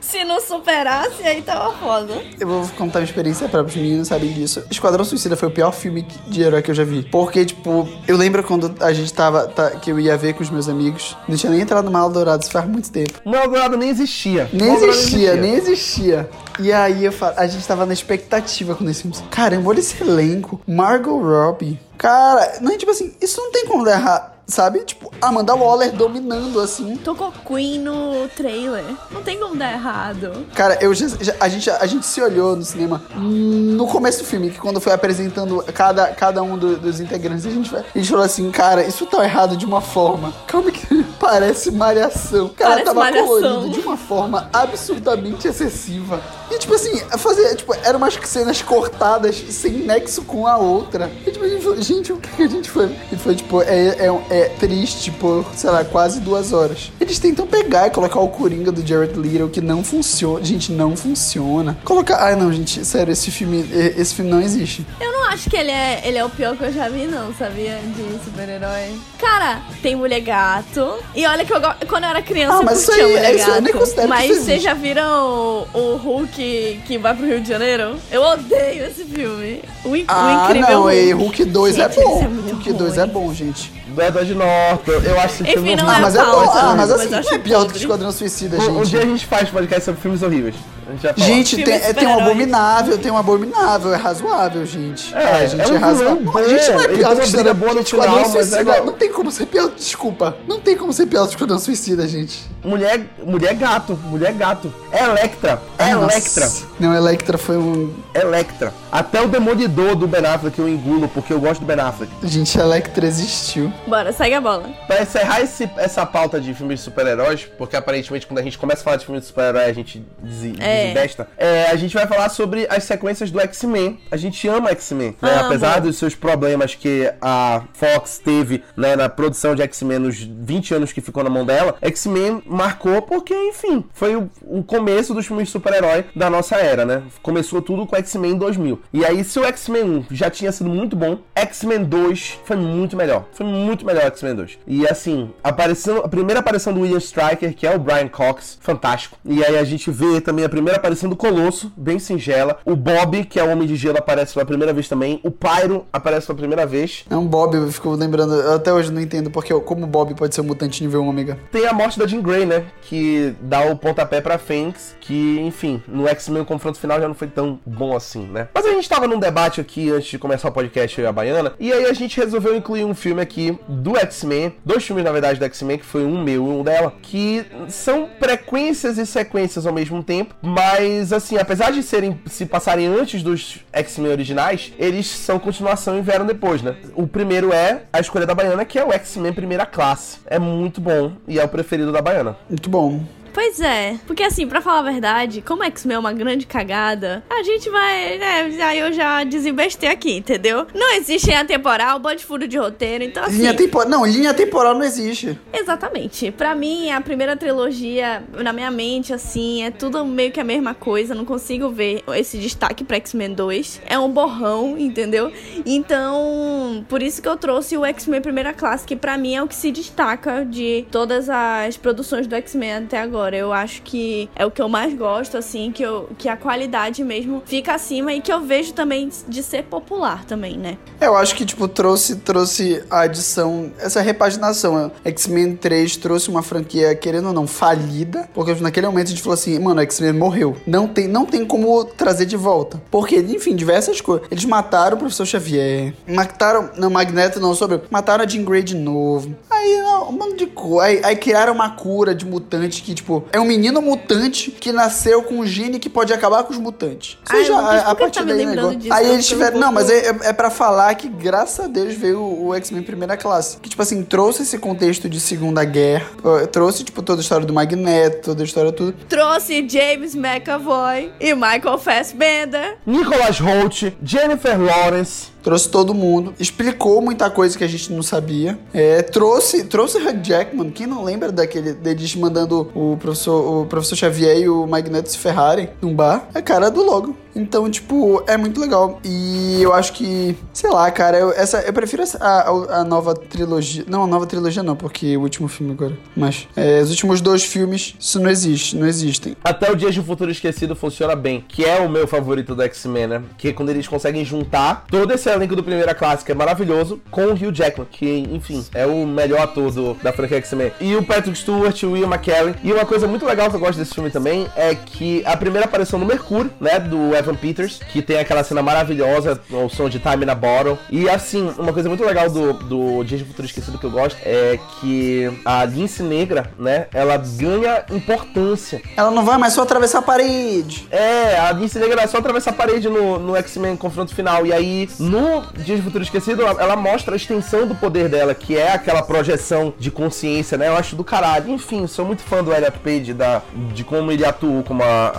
Se não superasse, aí tava foda. Eu vou contar uma experiência para os meninos sabem disso. Esquadrão Suicida foi o pior filme de herói que eu já vi. Porque, tipo, eu lembro quando a gente tava. tá- que eu ia ver com os meus amigos. Não tinha nem entrado no Mal Dourado, isso faz muito tempo. O Eldorado nem existia. Nem Eldorado existia, nem existia. E aí eu fa- a gente tava na expectativa quando esse filme. Caramba, olha esse elenco. Margot Robbie. Cara, não é tipo assim, isso não tem como dar errado. Sabe? Tipo, Amanda Waller dominando assim. Tocou Queen no trailer. Não tem como dar errado. Cara, eu já- já- a, gente, a gente se olhou no cinema no começo do filme, que quando foi apresentando cada, cada um do- dos integrantes, a gente, a gente falou assim, cara, isso tá errado de uma forma. (laughs) Calma que parece malhação. Cara, Parece tava Malhação. colorido de uma forma absurdamente excessiva. E tipo assim, fazer, tipo, eram umas cenas cortadas sem nexo com a outra. E tipo, a gente falou, gente, o que a gente foi? E foi tipo, é, é, é triste assistir por, sei lá, quase duas horas. Eles tentam pegar e colocar o Coringa do Jared Leto, que não funciona. Gente, não funciona. Colocar. Ai, não, gente, sério, esse filme, esse filme não existe. Eu não acho que ele é, ele é o pior que eu já vi, não, sabia? De super-herói. Cara, tem mulher gato. E olha que eu, quando eu era criança, Ah, eu mas isso curtia aí- mulher isso eu gato. nem considero mas vocês já viram o, o Hulk que vai pro Rio de Janeiro? Eu odeio esse filme. O, in- o Ah, incrível não, e Hulk. Hulk 2 é Gente, bom. é Hulk 2 ruim. é bom, gente. Do Edward Norton. Eu acho esse filme Enfim, não Ah, é mas é pauta. Ah, mas mas assim, eu não é pior do que. Esquadrão Suicida, Um, um dia a gente. gente faz podcast sobre filmes horríveis. A gente tem, é, tem um super-heróis. abominável, tem um abominável, é razoável, gente. É, Ai, gente, é um razoável. vilão Não, a gente não é pior tem do que briga boa Esquadrão final, é Suicida. igual. Não tem como ser pior, desculpa. Não tem como ser pior do que Esquadrão Suicida, gente. Mulher, mulher gato, mulher gato. Electra, Ai, Electra, nossa. Não, Electra foi um. Electra. Até o Demolidor do Ben Affleck eu engulo, porque eu gosto do Ben Affleck. Gente, Electra existiu. Bora, segue a bola. Pra encerrar esse- essa pauta de filmes de super-heróis, porque aparentemente quando a gente começa a falar de filmes de super-herói a gente desi- É. desembesta, é, a gente vai falar sobre as sequências do X-Men. A gente ama X-Men, né? Apesar dos seus problemas que a Fox teve né, na produção de X-Men nos 20 anos que ficou na mão dela, X-Men marcou porque, enfim, foi o, o começo dos filmes super-herói da nossa era, né? Começou tudo com X-Men em 2000. E aí, se o X-Men 1 já tinha sido muito bom, X-Men 2 foi muito melhor. Foi muito melhor X-Men 2. E assim, apareceu, a primeira aparição do William Stryker, que é o Brian Cox, fantástico. E aí a gente vê também a primeira aparição do Colosso, bem singela. O Bob, que é o Homem de Gelo, aparece pela primeira vez também. O Pyro aparece pela primeira vez. É um Bob, eu fico lembrando. Eu até hoje não entendo porque como o Bob pode ser um mutante nível ômega. Tem a morte da Jean Grey, né? Que dá o pontapé pra Fênix. Que, enfim, no X-Men o confronto final já não foi tão bom assim, né? Mas a gente tava num debate aqui antes de começar o podcast eu e a Baiana. E aí a gente resolveu incluir um filme aqui do X-Men. Dois filmes, na verdade, do X-Men, que foi um meu e um dela. Que são frequências e sequências ao mesmo tempo. Mas, assim, apesar de serem se passarem antes dos X-Men originais, eles são continuação e vieram depois, né? O primeiro é a escolha da Baiana, que é o X-Men Primeira Classe. É muito bom e é o preferido da Baiana. Muito bom. Pois é, porque assim, pra falar a verdade, como X-Men é uma grande cagada, a gente vai, né, aí eu já desembestei aqui, entendeu? Não existe linha temporal, bode furo de roteiro, então assim... Linha temporal. Não, linha temporal não existe. Exatamente. Pra mim, a primeira trilogia, na minha mente, assim, é tudo meio que a mesma coisa. Não consigo ver esse destaque pra X-Men 2. É um borrão, entendeu? Então, por isso que eu trouxe o X-Men Primeira Classe, que pra mim é o que se destaca de todas as produções do X-Men até agora. Eu acho que é o que eu mais gosto, assim, que, eu, que a qualidade mesmo fica acima e que eu vejo também de ser popular também, né? É, Eu acho que, tipo, trouxe, trouxe a adição, essa repaginação. X-Men 3 trouxe uma franquia, querendo ou não, falida. Porque naquele momento a gente falou assim, mano, X-Men morreu. Não tem, não tem como trazer de volta. Porque, enfim, diversas coisas. Eles mataram o professor Xavier. Mataram. Não, Magneto não, sobre. Mataram a Jean Grey de novo. Aí, não, um monte de coisa. Aí, aí criaram uma cura de mutante que, tipo, é um menino mutante que nasceu com um gene que pode acabar com os mutantes. Ou seja, por a, a partir tava daí. negócio- disso? Aí Eu eles fiquei um tiveram. Não, pouco- mas é, é, é pra falar que, graças a Deus, veio o, o X-Men Primeira Classe. Que, tipo assim, trouxe esse contexto de Segunda Guerra. Trouxe, tipo, toda a história do Magneto, toda a história, tudo. Trouxe James McAvoy e Michael Fassbender. Nicholas Holt, Jennifer Lawrence. Trouxe todo mundo, explicou muita coisa que a gente não sabia. É, trouxe, trouxe Hugh Jackman. Quem não lembra daquele deles mandando o professor, o professor Xavier e o Magneto se ferrarem num bar? É cara do logo. Então, tipo, é muito legal. E eu acho que, sei lá, cara, eu, essa, eu prefiro essa, a, a- nova trilogia. Não, a nova trilogia não, porque o último filme agora. Mas é, os últimos dois filmes, isso não existe, não existem. Até o Dias de Futuro Esquecido funciona bem, que é o meu favorito do X-Men, né? Que é quando eles conseguem juntar todo esse elenco do Primeira Classe, é maravilhoso, com o Hugh Jackman, que, enfim, é o melhor ator do, da franquia X-Men. E o Patrick Stewart, o Ian McKellen. E uma coisa muito legal que eu gosto desse filme também é que a primeira aparição no Mercúrio, né, do Evan Peters, que tem aquela cena maravilhosa, o som de Time na Bottle. E assim, uma coisa muito legal do, do Dias de Futuro Esquecido que eu gosto é que a Lince Negra, né, ela ganha importância Ela não vai mais só atravessar a parede. é, a Lince Negra é só atravessar a parede no, no X-Men confronto final. E aí, no Dia de Futuro Esquecido, ela, ela mostra a extensão do poder dela, que é aquela projeção de consciência, né? Eu acho do caralho. Enfim, sou muito fã do Elliot Page, da, de como ele atuou como a,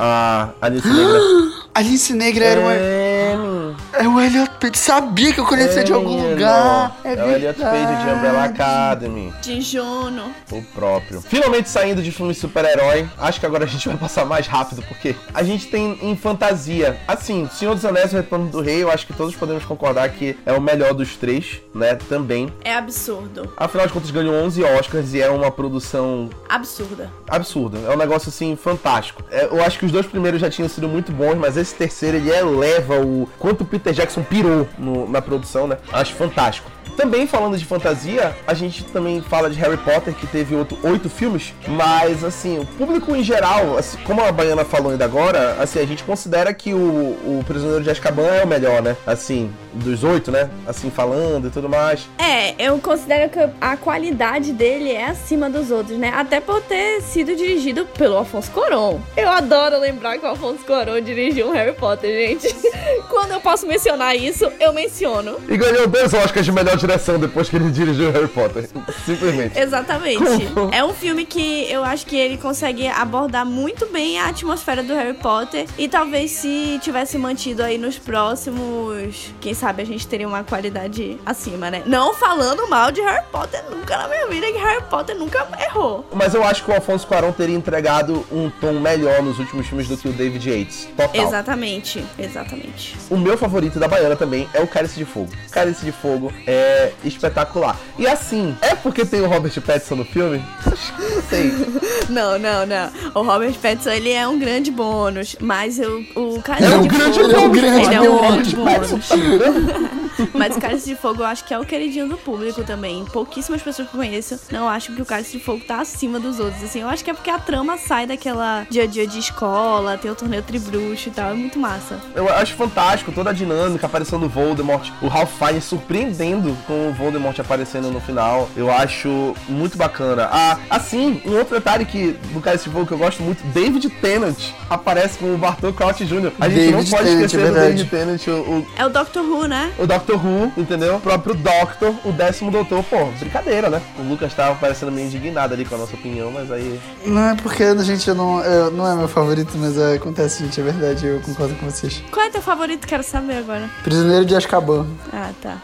a, a Lince Negra. (gasps) A Lince Negra era uma. É. É o Elliot Page. Sabia que eu conhecia de algum menino. lugar. É, É o Elliot Page de Umbrella. Academy. De Juno. O próprio. Finalmente saindo de filme super-herói. Acho que agora a gente vai passar mais rápido, porque a gente tem em fantasia. Assim, Senhor dos Anéis e o Retorno do Rei, eu acho que todos podemos concordar que é o melhor dos três, né? Também. É absurdo. Afinal de contas, ganhou 11 Oscars e é uma produção Absurda. absurda. É um negócio assim fantástico. É, eu acho que os dois primeiros já tinham sido muito bons, mas esse terceiro ele eleva o quanto o Peter Jackson pirou no- na produção, né? Acho fantástico. Também falando de fantasia, a gente também fala de Harry Potter, que teve outro, oito filmes, mas assim, o público em geral, assim, como a Baiana falou ainda agora, assim, a gente considera que o, o Prisioneiro de Azkaban é o melhor, né? Assim, dos oito, né? Assim, falando e tudo mais. É, eu considero que a qualidade dele é acima dos outros, né? Até por ter sido dirigido pelo Afonso Cuarón. Eu adoro lembrar que o Afonso Cuarón dirigiu um Harry Potter, gente. (laughs) Quando eu posso mencionar isso, eu menciono. E ganhou dois Oscars de melhor direção depois que ele dirigiu Harry Potter. (laughs) Simplesmente. Exatamente. É um filme que eu acho que ele consegue abordar muito bem a atmosfera do Harry Potter. E talvez se tivesse mantido aí nos próximos, quem sabe a gente teria uma qualidade acima, né? Não falando mal de Harry Potter nunca na minha vida, que Harry Potter nunca errou. Mas eu acho que o Alfonso Cuarón teria entregado um tom melhor nos últimos filmes do que o David Yates. Total. Exatamente, exatamente. O meu favorito da Baiana também é o Cálice de Fogo. Cálice de Fogo é espetacular. E assim, é porque tem o Robert Pattinson no filme? (laughs) Não sei. (laughs) Não, não, não. O Robert Pattinson, ele é um grande bônus, mas eu, o Cálice É um de grande Fogo... Ele é um grande Ele é um bônus. grande bônus. Ligado? (laughs) Mas o Cálice de Fogo eu acho que é o queridinho do público também. Pouquíssimas pessoas que eu conheço não acham que o Cálice de Fogo tá acima dos outros. Assim, eu acho que é porque a trama sai daquela dia a dia de escola, tem o torneio tribruxo e tal. É muito massa. Eu acho fantástico toda a dinâmica, aparecendo o Voldemort, o Ralph Fiennes surpreendendo com o Voldemort aparecendo no final. Eu acho muito bacana. Ah, assim, um outro detalhe que do Cálice de Fogo que eu gosto muito, David Tennant aparece com o Bartol Crouch Jr. A gente não David pode Tennant, esquecer é do. David Tennant, o, o É o Doctor Who, né? o Doctor Who, entendeu? O próprio Doctor, o décimo doutor, pô, brincadeira, né? O Lucas tava parecendo meio indignado ali com a nossa opinião, mas aí. Não é porque, gente, eu não, eu- não é meu favorito, mas é, acontece, gente, é verdade, eu concordo com vocês. Qual é teu favorito? Quero saber agora. Prisioneiro de Azkaban. Ah, tá.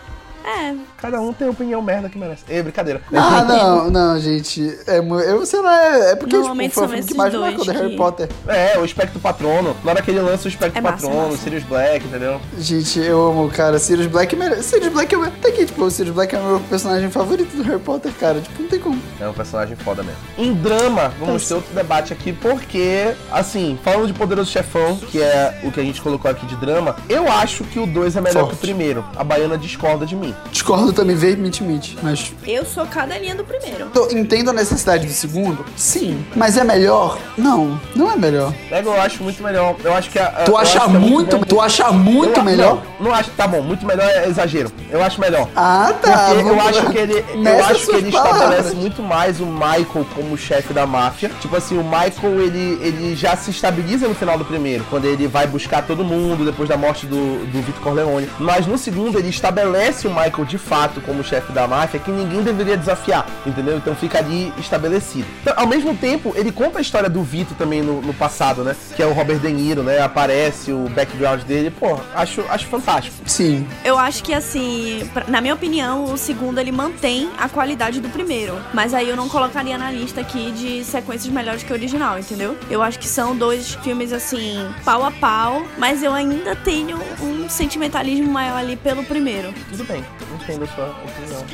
É, Cada um tem a opinião merda que merece. É brincadeira. Ah, não, não, gente. É, eu sei lá, é, é porque tipo, foi o filme que mais marcou da Harry que- Potter. É, o Espectro Patrono. Na hora que ele lança o Espectro É massa, Patrono, massa. o Sirius Black, entendeu? Gente, eu amo, cara. Sirius Black é melhor. Sirius Black é o meu. Tá aqui, tipo, o Sirius Black é o meu personagem favorito do Harry Potter, cara. Tipo, não tem como. É um personagem foda mesmo. Em drama, vamos ter outro debate aqui, porque, assim, falando de Poderoso Chefão, que é o que a gente colocou aqui de drama, eu acho que o 2 é melhor que o primeiro. A Baiana discorda de mim. Discordo também veementemente, mas. eu sou cadelinha do primeiro. Eu entendo a necessidade do segundo? Sim. Mas é melhor? Não, não é melhor. Lego eu acho muito melhor. Eu acho que a. a- Tu acha que é muito, bom. tu acha muito Eu- melhor? Não, não acho. Tá bom, muito melhor é exagero. Eu acho melhor. Ah, tá. Porque eu acho que ele, eu acho que ele palavras. estabelece muito mais o Michael como chefe da máfia. Tipo assim, o Michael ele, ele já se estabiliza no final do primeiro, quando ele vai buscar todo mundo depois da morte do, do Vitor Corleone. Mas no segundo ele estabelece o Michael de fato como chefe da máfia que ninguém deveria desafiar, entendeu? Então fica ali estabelecido. Então, ao mesmo tempo, ele conta a história do Vitor também no, no passado, né? Que é o Robert De Niro, né? Aparece o background dele. Pô, acho, acho fantástico. Sim. Eu acho que assim, pra- na minha opinião, o segundo ele mantém a qualidade do primeiro. Mas aí eu não colocaria na lista aqui de sequências melhores que o original, entendeu? Eu acho que são dois filmes assim, pau a pau, mas eu ainda tenho um sentimentalismo maior ali pelo primeiro. Tudo bem, entendo a sua opinião.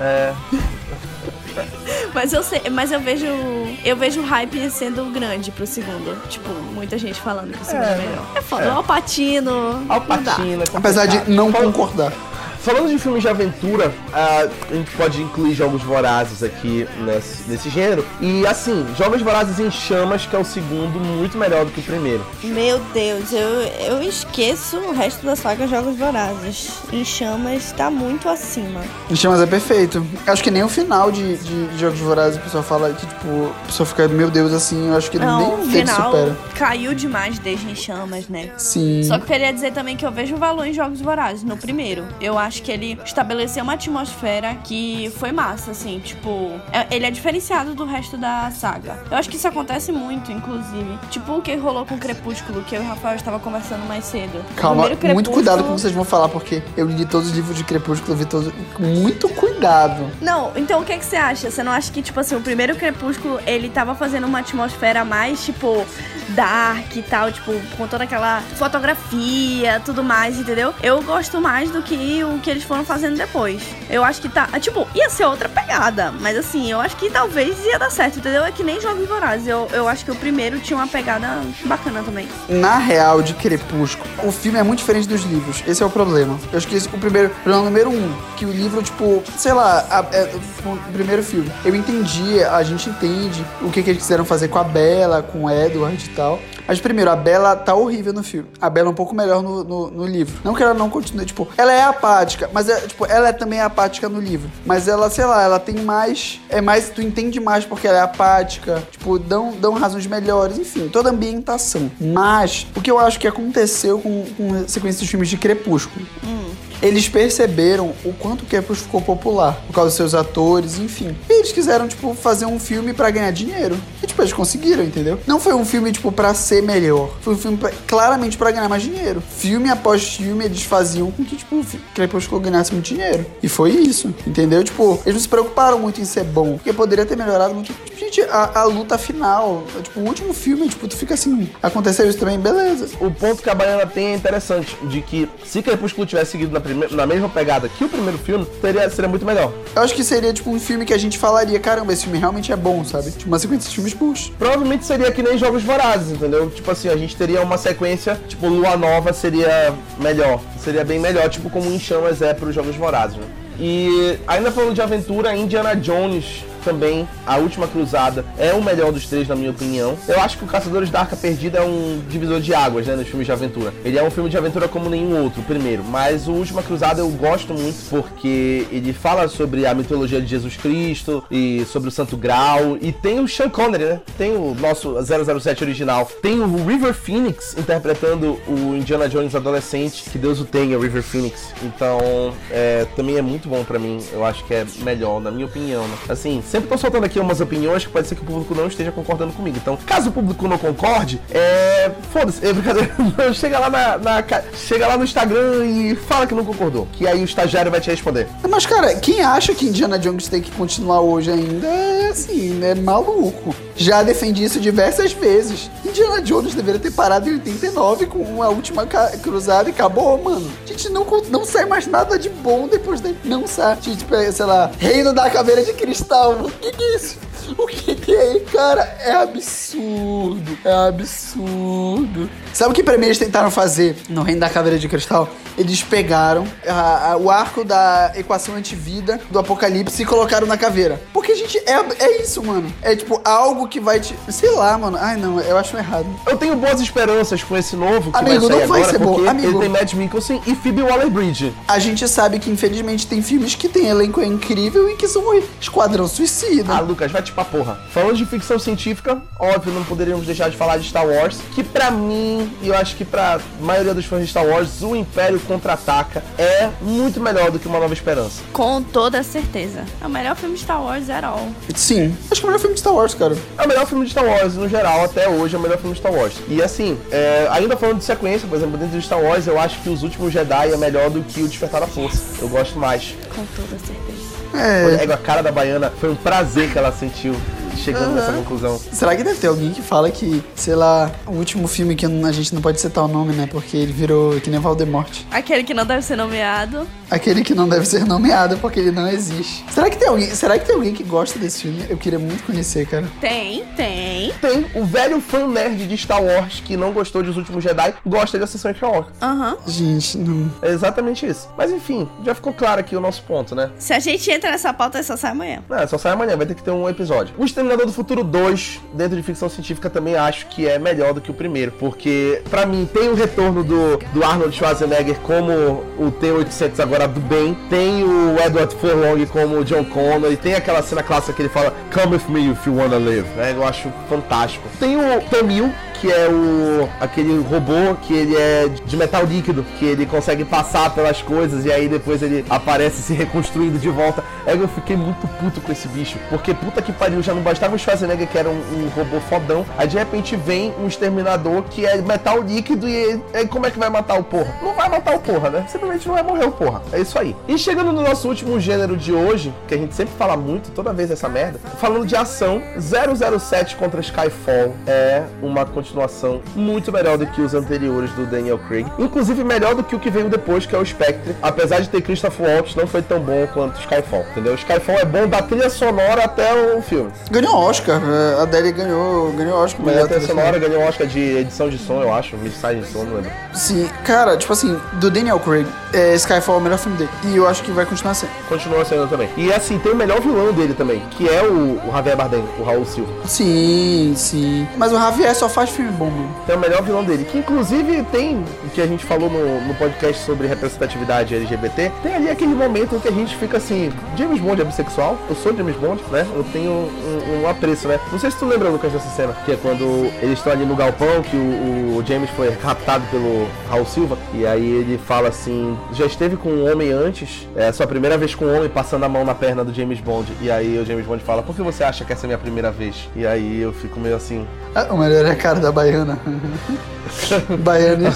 É, Mas eu sei, mas eu vejo, eu vejo o hype sendo grande pro segundo. Tipo, muita gente falando que o segundo é, É, melhor. É foda, é. o Alpatino. Alpatino, é Apesar de não concordar. Falando de filmes de aventura, a gente pode incluir Jogos Vorazes aqui nesse, nesse gênero. E assim, Jogos Vorazes em Chamas, que é o segundo, muito melhor do que o primeiro. Meu Deus, eu, eu esqueço o resto da saga Jogos Vorazes. Em Chamas tá muito acima. Em Chamas é perfeito. Acho que nem o final de, de, Jogos Vorazes o pessoal fala que, tipo, o pessoal fica, meu Deus, assim, eu acho que Não, nem o final supera. caiu demais desde Em Chamas, né? Sim. Só que eu queria dizer também que eu vejo valor em Jogos Vorazes no primeiro. Eu acho acho que ele estabeleceu uma atmosfera que foi massa, assim, tipo, é- ele é diferenciado do resto da saga. Eu acho que isso acontece muito, inclusive. Tipo o que rolou com o Crepúsculo, que eu e o Rafael estava conversando mais cedo. Calma, primeiro muito Crepúsculo- cuidado com o que vocês vão falar, porque eu li todos os livros de Crepúsculo, eu vi todos. Muito cuidado. Não, então o que, que você acha? Você não acha que, tipo assim, o primeiro Crepúsculo, ele tava fazendo uma atmosfera mais, tipo, dark e tal, tipo, com toda aquela fotografia, tudo mais, entendeu? Eu gosto mais do que o que eles foram fazendo depois. Eu acho que tá, tipo, ia ser outra pegada, mas assim, eu acho que talvez ia dar certo, entendeu? É que nem Jogos Vorazes, eu, eu acho que o primeiro tinha uma pegada bacana também. Na real, de Crepúsculo, o filme é muito diferente dos livros. Esse é o problema. Eu acho que esse, o primeiro, problema número um, que o livro, tipo, sei lá, a- é, o primeiro filme. Eu entendi, a gente entende o que, que eles quiseram fazer com a Bella, com o Edward e tal. Mas primeiro, a Bella tá horrível no filme. A Bella é um pouco melhor no, no, no livro. Não que ela não continue, tipo, ela é apática, mas é, tipo, ela é também apática no livro. Mas ela, sei lá, ela tem mais. É mais. Tu entende mais porque ela é apática. Tipo, dão, dão razões melhores, enfim, toda a ambientação. Mas, o que eu acho que aconteceu com, com sequência dos filmes de Crepúsculo? Eles perceberam o quanto o Crepúsculo ficou popular por causa dos seus atores, enfim. E eles quiseram, tipo, fazer um filme pra ganhar dinheiro. E, tipo, eles conseguiram, entendeu? Não foi um filme, tipo, pra ser melhor. Foi um filme pra- claramente pra ganhar mais dinheiro. Filme após filme, eles faziam com que, tipo, o Crepúsculo ganhasse muito dinheiro. E foi isso, entendeu? Tipo, eles não se preocuparam muito em ser bom. Porque poderia ter melhorado muito. A, a luta final, tipo, o último filme, tipo, tu fica assim, aconteceu isso também, beleza. O ponto que a Baiana tem é interessante, de que se Crepúsculo tivesse seguido na, prime- na mesma pegada que o primeiro filme, teria, seria muito melhor. Eu acho que seria, tipo, um filme que a gente falaria, caramba, esse filme realmente é bom, sabe? Tipo, uma sequência de filmes bons. Provavelmente seria que nem Jogos Vorazes, entendeu? Tipo assim, a gente teria uma sequência, tipo, Lua Nova seria melhor. Seria bem melhor, tipo como Em Chamas é pros Jogos Vorazes, né? E ainda falando de aventura, Indiana Jones também, A Última Cruzada, é o melhor dos três, na minha opinião. Eu acho que o Caçadores da Arca Perdida é um divisor de águas, né, nos filmes de aventura. Ele é um filme de aventura como nenhum outro, primeiro. Mas o Última Cruzada eu gosto muito porque ele fala sobre a mitologia de Jesus Cristo e sobre o Santo Grau. E tem o Sean Connery, né? Tem o nosso 007 original. Tem o River Phoenix interpretando o Indiana Jones adolescente. Que Deus o tenha, River Phoenix. Então, é, também é muito bom pra mim. Eu acho que é melhor, na minha opinião, né? Assim, sempre tô soltando aqui umas opiniões que pode ser que o público não esteja concordando comigo. Então, caso o público não concorde, é. Foda-se, é brincadeira. (laughs) chega lá na, na Chega lá no Instagram e fala que não concordou. Que aí o estagiário vai te responder. Mas, cara, quem acha que Indiana Jones tem que continuar hoje ainda é assim, é maluco. Já defendi isso diversas vezes. Indiana Jones deveria ter parado em 89 com a última cruzada e acabou, mano. Gente, não, não sai mais nada de bom depois daí. Não sai. Gente, sei lá, Reino da Caveira de Cristal. O que, que é isso? O que, que é? Cara, é absurdo. É absurdo. Sabe o que pra mim eles tentaram fazer no Reino da Caveira de Cristal? Eles pegaram a- a- o arco da equação antivida do apocalipse e colocaram na caveira. Porque, gente, é, é isso, mano. É tipo algo que vai te. Sei lá, mano. Ai, não, eu acho errado. Eu tenho boas esperanças com esse novo que Amigo, vai não vai agora, ser bom. Amigo. ele tem Matt Mikkelsen e Phoebe Waller-Bridge. A gente sabe que, infelizmente, tem filmes que tem elenco incrível e que são Esquadrão Suicida. Ah, Lucas, vai te pra porra. Falando de ficção científica, óbvio, não poderíamos deixar de falar de Star Wars, que pra mim, e eu acho que pra maioria dos fãs de Star Wars, o Império Contra-Ataca é muito melhor do que Uma Nova Esperança. Com toda certeza. É o melhor filme de Star Wars at all. Sim. Acho que é o melhor filme de Star Wars, cara. É o melhor filme de Star Wars, no geral, até hoje é o melhor filme de Star Wars. E assim, é, ainda falando de sequência, por exemplo, dentro de Star Wars, eu acho que Os Últimos Jedi é melhor do que o Despertar da Força. Eu gosto mais. Com toda certeza. É. É. A cara da Baiana foi um prazer que ela sentiu chegando nessa conclusão. Será que deve ter alguém que fala que, sei lá, o último filme que a gente não pode citar o nome, né? Porque ele virou que nem Voldemort. Aquele que não deve ser nomeado. Aquele que não deve ser nomeado porque ele não existe. Será que tem alguém, será que tem alguém que gosta desse filme? Eu queria muito conhecer, cara. Tem, tem. Tem o velho fã nerd de Star Wars que não gostou de Os Últimos Jedi, gosta de Ascensão Skywalker. Aham. Gente, não. É exatamente isso. Mas enfim, já ficou claro aqui o nosso ponto, né? Se a gente entra nessa pauta, só sai amanhã. É, só sai amanhã, vai ter que ter um episódio. O Exterminador do Futuro 2, dentro de ficção científica, também acho que é melhor do que o primeiro. Porque, pra mim, tem o retorno do, do Arnold Schwarzenegger como o T-800 agora do bem. Tem o Edward Furlong como o John Connor. E tem aquela cena clássica que ele fala Come with me if you wanna live. Né? Eu acho fantástico. Tem o Tamil, que é o aquele robô que ele é de metal líquido, que ele consegue passar pelas coisas e aí depois ele aparece se reconstruindo de volta. É, eu fiquei muito puto com esse bicho, porque puta que pariu, já não bastava o Schwarzenegger que era um, um robô fodão, aí de repente vem um exterminador que é metal líquido e aí como é que vai matar o porra? Não vai matar o porra, né? Simplesmente não vai morrer o porra. É isso aí. E chegando no nosso último gênero de hoje, que a gente sempre fala muito, toda vez essa merda, falando de ação, 007 contra Skyfall é uma continuação muito melhor do que os anteriores do Daniel Craig. Inclusive melhor do que o que veio depois, que é o Spectre. Apesar de ter Christopher Waltz, não foi tão bom quanto Skyfall, entendeu? Skyfall é bom da trilha sonora até o filme. Ganhou Oscar. é, A Adele ganhou, ganhou Oscar. Melhor trilha sonora ganhou Oscar de edição de som, eu acho. Mixagem de som, não lembro. Sim, cara, tipo assim, do Daniel Craig, é, Skyfall é o melhor filme dele. E eu acho que vai continuar sendo. Continua sendo também. E assim, tem o melhor vilão dele também, que é o, o Javier Bardem, o Raul Silva. Sim, sim. Mas o Javier só faz filme bom, mano. Tem o melhor vilão dele, que inclusive tem o que a gente falou no, no podcast sobre representatividade LGBT. Tem ali aquele momento em que a gente fica assim: James Bond é bissexual? Eu sou James Bond, né? Eu tenho um, um apreço, né? Não sei se tu lembra, Lucas, dessa cena, que é quando eles estão ali no galpão, que o, o James foi raptado pelo Raul Silva, e aí ele fala assim: já esteve com um homem antes, é a sua primeira vez com um homem passando a mão na perna do James Bond. E aí o James Bond fala: por que você acha que essa é a minha primeira vez? E aí eu fico meio assim. Ah, o melhor é a cara da Baiana. (laughs) Baiana.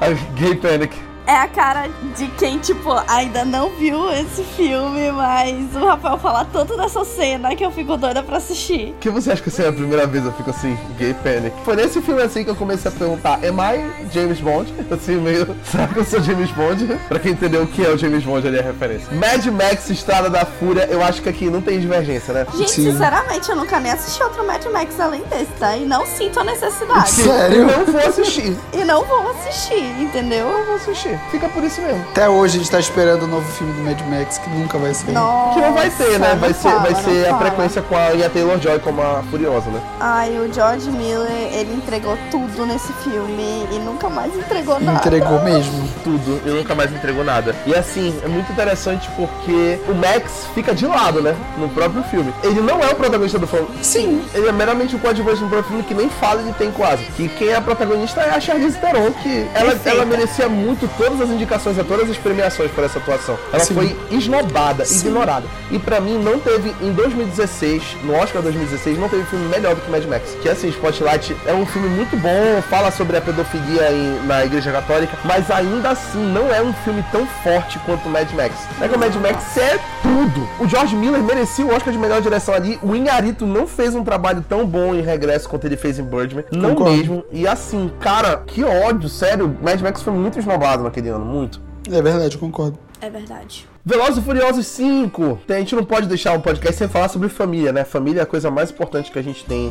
(laughs) Gay Panic. É a cara de quem, tipo, ainda não viu esse filme, mas o Rafael fala tanto dessa cena que eu fico doida pra assistir. O que você acha que essa é a primeira vez? Eu fico assim, gay panic. Foi nesse filme assim que eu comecei a perguntar: Am I James Bond? (laughs) Assim, meio. (laughs) Será que eu sou James Bond? (laughs) pra quem entendeu o que é o James Bond ali é a referência. Mad Max Estrada da Fúria, eu acho que aqui não tem divergência, né? Gente, Sim. sinceramente, eu nunca nem assisti outro Mad Max além desse, tá? E não sinto a necessidade. Sério? Eu não vou assistir. e não vou assistir, entendeu? Eu não vou assistir. Fica por isso mesmo. Até hoje a gente tá esperando o novo filme do Mad Max, que nunca vai sair. Nossa, Que não vai ter, né? Vai ser, fala, vai ser a fala. frequência com a Anya Taylor Joy como a Furiosa, né? Ai, o George Miller, ele entregou tudo nesse filme e nunca mais entregou nada. Entregou mesmo. tudo e nunca mais entregou nada. E assim, é muito interessante porque o Max fica de lado, né? No próprio filme. Ele não é o protagonista do filme. Sim. Ele é meramente um coadjuvante no próprio filme que nem fala ele tem quase. Que quem é a protagonista é a Charlize Theron, que ela, Perfeita. ela merecia muito todas as indicações, a todas as premiações por essa atuação. Ela Sim. foi esnobada, Sim. ignorada. E pra mim não teve, em 2016, no Oscar 2016, não teve filme melhor do que Mad Max. Que assim, Spotlight é um filme muito bom, fala sobre a pedofilia em- na Igreja Católica, mas ainda assim não é um filme tão forte quanto Mad Max. É que o Mad Max é tudo. O George Miller merecia o Oscar de melhor direção ali. O Inharito não fez um trabalho tão bom em Regresso quanto ele fez em Birdman. Não Concordo. mesmo. E assim, cara, que ódio, sério. Mad Max foi muito esnobado naquele ano, muito. É verdade, eu concordo. É verdade. Velozes e Furiosos 5. A gente não pode deixar um podcast sem falar sobre família, né? Família é a coisa mais importante que a gente tem.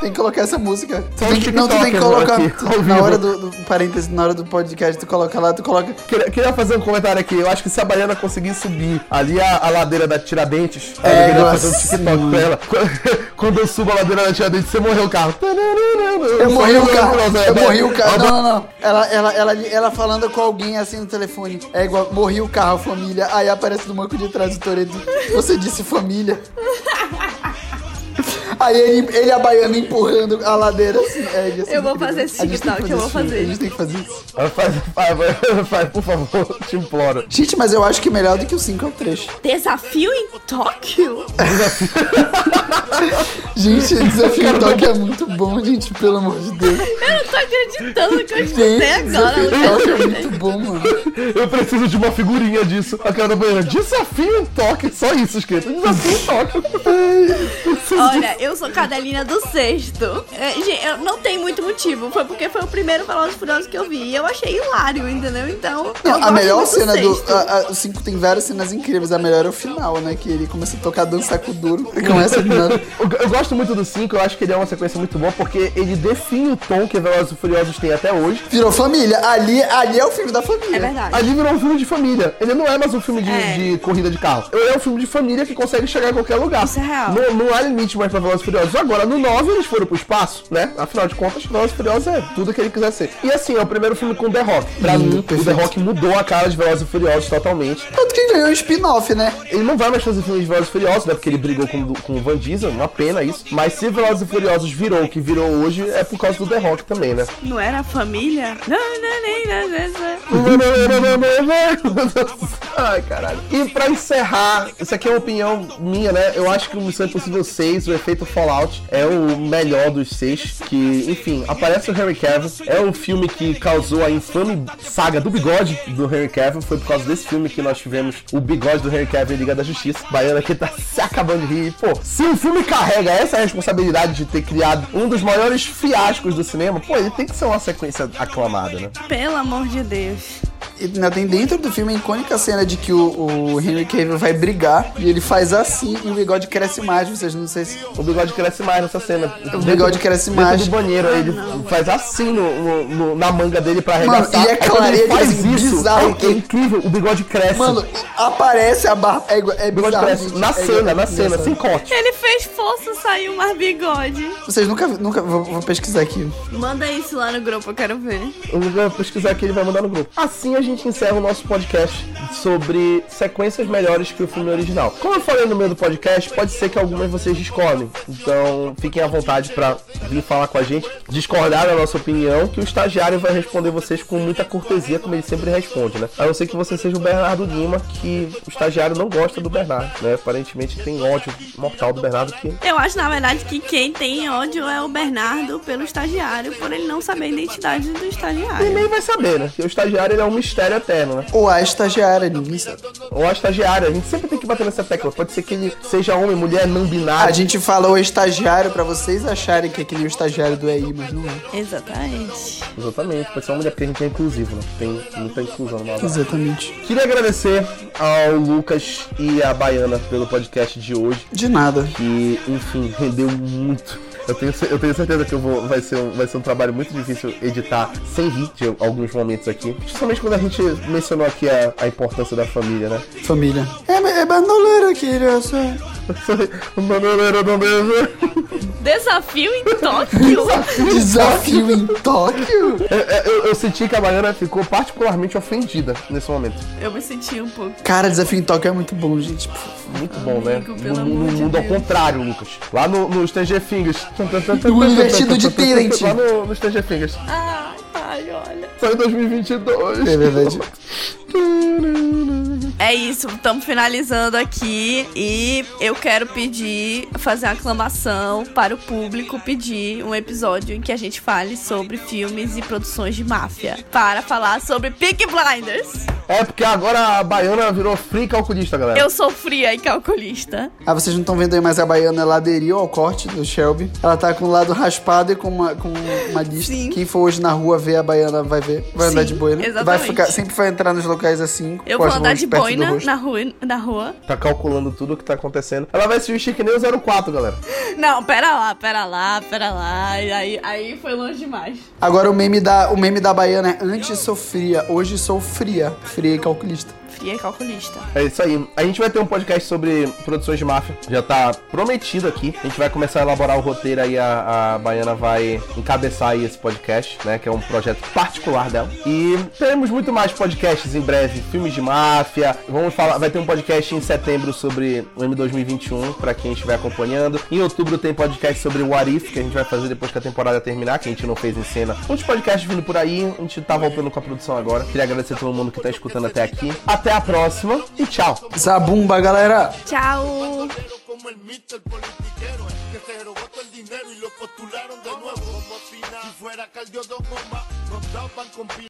Tem que colocar essa música. Tu tem que, não, tu tem que colocar. aqui, tu- ao na vivo. hora do, do parênteses, na hora do podcast, tu coloca lá, tu coloca. Queria, queria fazer um comentário aqui. Eu acho que se a Baiana conseguir subir ali a, a ladeira da Tiradentes, É, eu queria fazer um TikTok mano. com ela. (laughs) Quando eu subo a ladeira da Tiradentes, você morreu o carro. Eu morri o carro, eu morri o carro. Não, não, não. Ela, ela, ela, ela falando com alguém assim no telefone. É igual, morri o carro, família. Aí aparece no banco de trás do Toreto. Você disse família. (laughs) Aí ele, ele e a baiana empurrando a ladeira assim. É, ser Eu vou fazer esse A gente tem que TikTok, eu vou fazer. A gente tem que fazer isso. Faz, faz, faz, por favor, (laughs) te imploro. Gente, mas eu acho que melhor do que o 5 é o 3. Desafio em Tóquio? (laughs) Gente, desafio em Tóquio é muito bom, gente, pelo amor de Deus. Eu não tô acreditando que eu Gente, escutei agora. desafio em Tóquio é muito bom, mano. Eu preciso de uma figurinha disso. A cara da Baiana, desafio em toque. Só isso escrito. Desafio em toque. Olha, eu sou cadelinha do sexto. É, gente, eu não tem muito motivo. Foi porque foi o primeiro Velozes e Furiosos que eu vi. E eu achei hilário, entendeu? Então. eu Não, a melhor cena do. a- a- o 5 tem várias cenas incríveis. A melhor é o final, né? Que ele começa a tocar dança com duro. E (laughs) começa a. Eu, eu gosto muito do 5, eu acho que ele é uma sequência muito boa porque ele define o tom que Velozes e Furiosos tem até hoje. Virou família. Ali, ali é o filme da família. É verdade. Ali virou um filme de família. Ele não é mais um filme de, É. de corrida de carro. Ele é um filme de família que consegue chegar em qualquer lugar. Isso é real. Não, não há limite mais pra Velozes e Furiosos. Agora, no 9, eles foram pro espaço, né? Afinal de contas, Velozes e Furiosos é tudo que ele quiser ser. E assim, é o primeiro filme com The Rock. Pra Lindo, mim, o perfeito. The Rock mudou a cara de Velozes e Furiosos totalmente. Tanto que ele ganhou um spin-off, né? Ele não vai mais fazer filme de Velozes e Furiosos, né? Porque ele brigou com, com o Van Diesel, uma pena isso. Mas se Velozes e Furiosos virou o que virou hoje, é por causa do The Rock também, né? Não era a família? Não, não, nem, não, não, não. Ai, caralho. E pra encerrar, isso aqui é uma opinião minha, né? Eu acho que o Missão Impossível 6, o efeito Fallout, é o melhor dos seis. Que, enfim, aparece o Henry Cavill. É um filme que causou a infame saga do bigode do Henry Cavill. Foi por causa desse filme que nós tivemos o bigode do Henry Cavill em Liga da Justiça. Baiana que tá se acabando de rir. Pô, se o filme carrega essa responsabilidade de ter criado um dos maiores fiascos do cinema, pô, ele tem que ser uma sequência aclamada, né? Pelo amor de Deus. Ainda tem dentro do filme a icônica cena de que o, o Henry Cavill vai brigar e ele faz assim e o bigode cresce mais. Vocês não sei se. O bigode cresce mais nessa cena. O bigode cresce dentro mais. do banheiro, aí ele faz assim no, no- no- na manga dele pra arregaçar. Mano, e é claro, ele ele faz isso, bizarro é, é incrível, o bigode cresce. Mano, aparece a barba. É, igual- é bigode bizarro, cresce na É cena, na cena, engraçado. sem corte. Ele fez força, saiu mais bigode. Vocês nunca. nunca vou, vou pesquisar aqui. Manda isso lá no grupo, eu quero ver. Eu vou pesquisar aqui, ele vai mandar no grupo. Assim a gente encerra o nosso podcast sobre sequências melhores que o filme original. Como eu falei no meio do podcast, pode ser que algumas vocês discordem. Então fiquem à vontade pra vir falar com a gente, discordar da nossa opinião, que o estagiário vai responder vocês com muita cortesia, como ele sempre responde, né? A não ser que você seja o Bernardo Lima, que o estagiário não gosta do Bernardo, né? Aparentemente tem ódio mortal do Bernardo que Eu acho, na verdade, que quem tem ódio é o Bernardo pelo estagiário, por ele não saber a identidade do estagiário. ninguém vai saber, né? Porque o estagiário ele é um mistério eterno, né? Ou a estagiária, ninguém sabe. Ou a estagiária, a gente sempre tem que bater nessa tecla. Pode ser que ele seja homem, mulher, não A binário. gente falou estagiário pra vocês acharem que é que nem o estagiário do EI, mas não é. Exatamente. Exatamente, pode ser uma mulher, porque a gente é inclusivo, né? Tem muita inclusão no. Exatamente. Queria agradecer ao Lucas e à Baiana pelo podcast de hoje, De nada. que, enfim, rendeu muito. Eu tenho, eu tenho certeza que eu vou, vai, ser um, vai ser um trabalho muito difícil editar sem rir de alguns momentos aqui. Principalmente quando a gente mencionou aqui a, a importância da família, né? Família. É, é bandoleira, criança. (laughs) Bandoleira do beijo. Desafio em Tóquio. (laughs) Desafio em Tóquio? Eu, eu- eu senti que a Baiana ficou particularmente ofendida nesse momento. Eu me senti um pouco. Cara, desafio em Tóquio é muito bom, gente. Muito bom, né? Amigo, no no de mundo ao contrário, Lucas. Lá no, no Stranger Things. O invertido de Tyrant. Lá no, no Stranger Things. Ai, ai, olha. Só em 2022. É verdade. (laughs) É isso, estamos finalizando aqui e eu quero pedir, fazer uma aclamação para o público pedir um episódio em que a gente fale sobre filmes e produções de máfia. Para falar sobre Peaky Blinders. É, porque agora a Baiana virou free calculista, galera. Eu sou fria e calculista. Ah, vocês não estão vendo aí, mas a baiana ela aderiu ao corte do Shelby. Ela tá com o lado raspado e com uma, com uma lista. Sim. Quem for hoje na rua ver a baiana vai ver. Vai andar Sim, de boina. Vai exatamente. ficar, sempre vai entrar nos locais assim. Eu com vou as andar mãos de boina na rua, na rua. Tá calculando tudo o que tá acontecendo. Ela vai se vestir que nem o 04, galera. Não, pera lá, pera lá, pera lá. E aí, aí foi longe demais. Agora o meme da, o meme da baiana é antes sou fria, hoje sou fria. Fria e calculista. E calculista. É isso aí. A gente vai ter um podcast sobre produções de máfia. Já tá prometido aqui. A gente vai começar a elaborar o roteiro aí. A, a Baiana vai encabeçar aí esse podcast, né? Que é um projeto particular dela. E teremos muito mais podcasts em breve. Filmes de máfia. Vamos falar. Vai ter um podcast em setembro sobre o M 2021, pra quem estiver acompanhando. Em outubro tem podcast sobre o What If, que a gente vai fazer depois que a temporada terminar, que a gente não fez em cena. Muitos podcasts vindo por aí. A gente tá voltando com a produção agora. Queria agradecer a todo mundo que tá escutando até aqui. Até a próxima e tchau. Zabumba, galera! Tchau!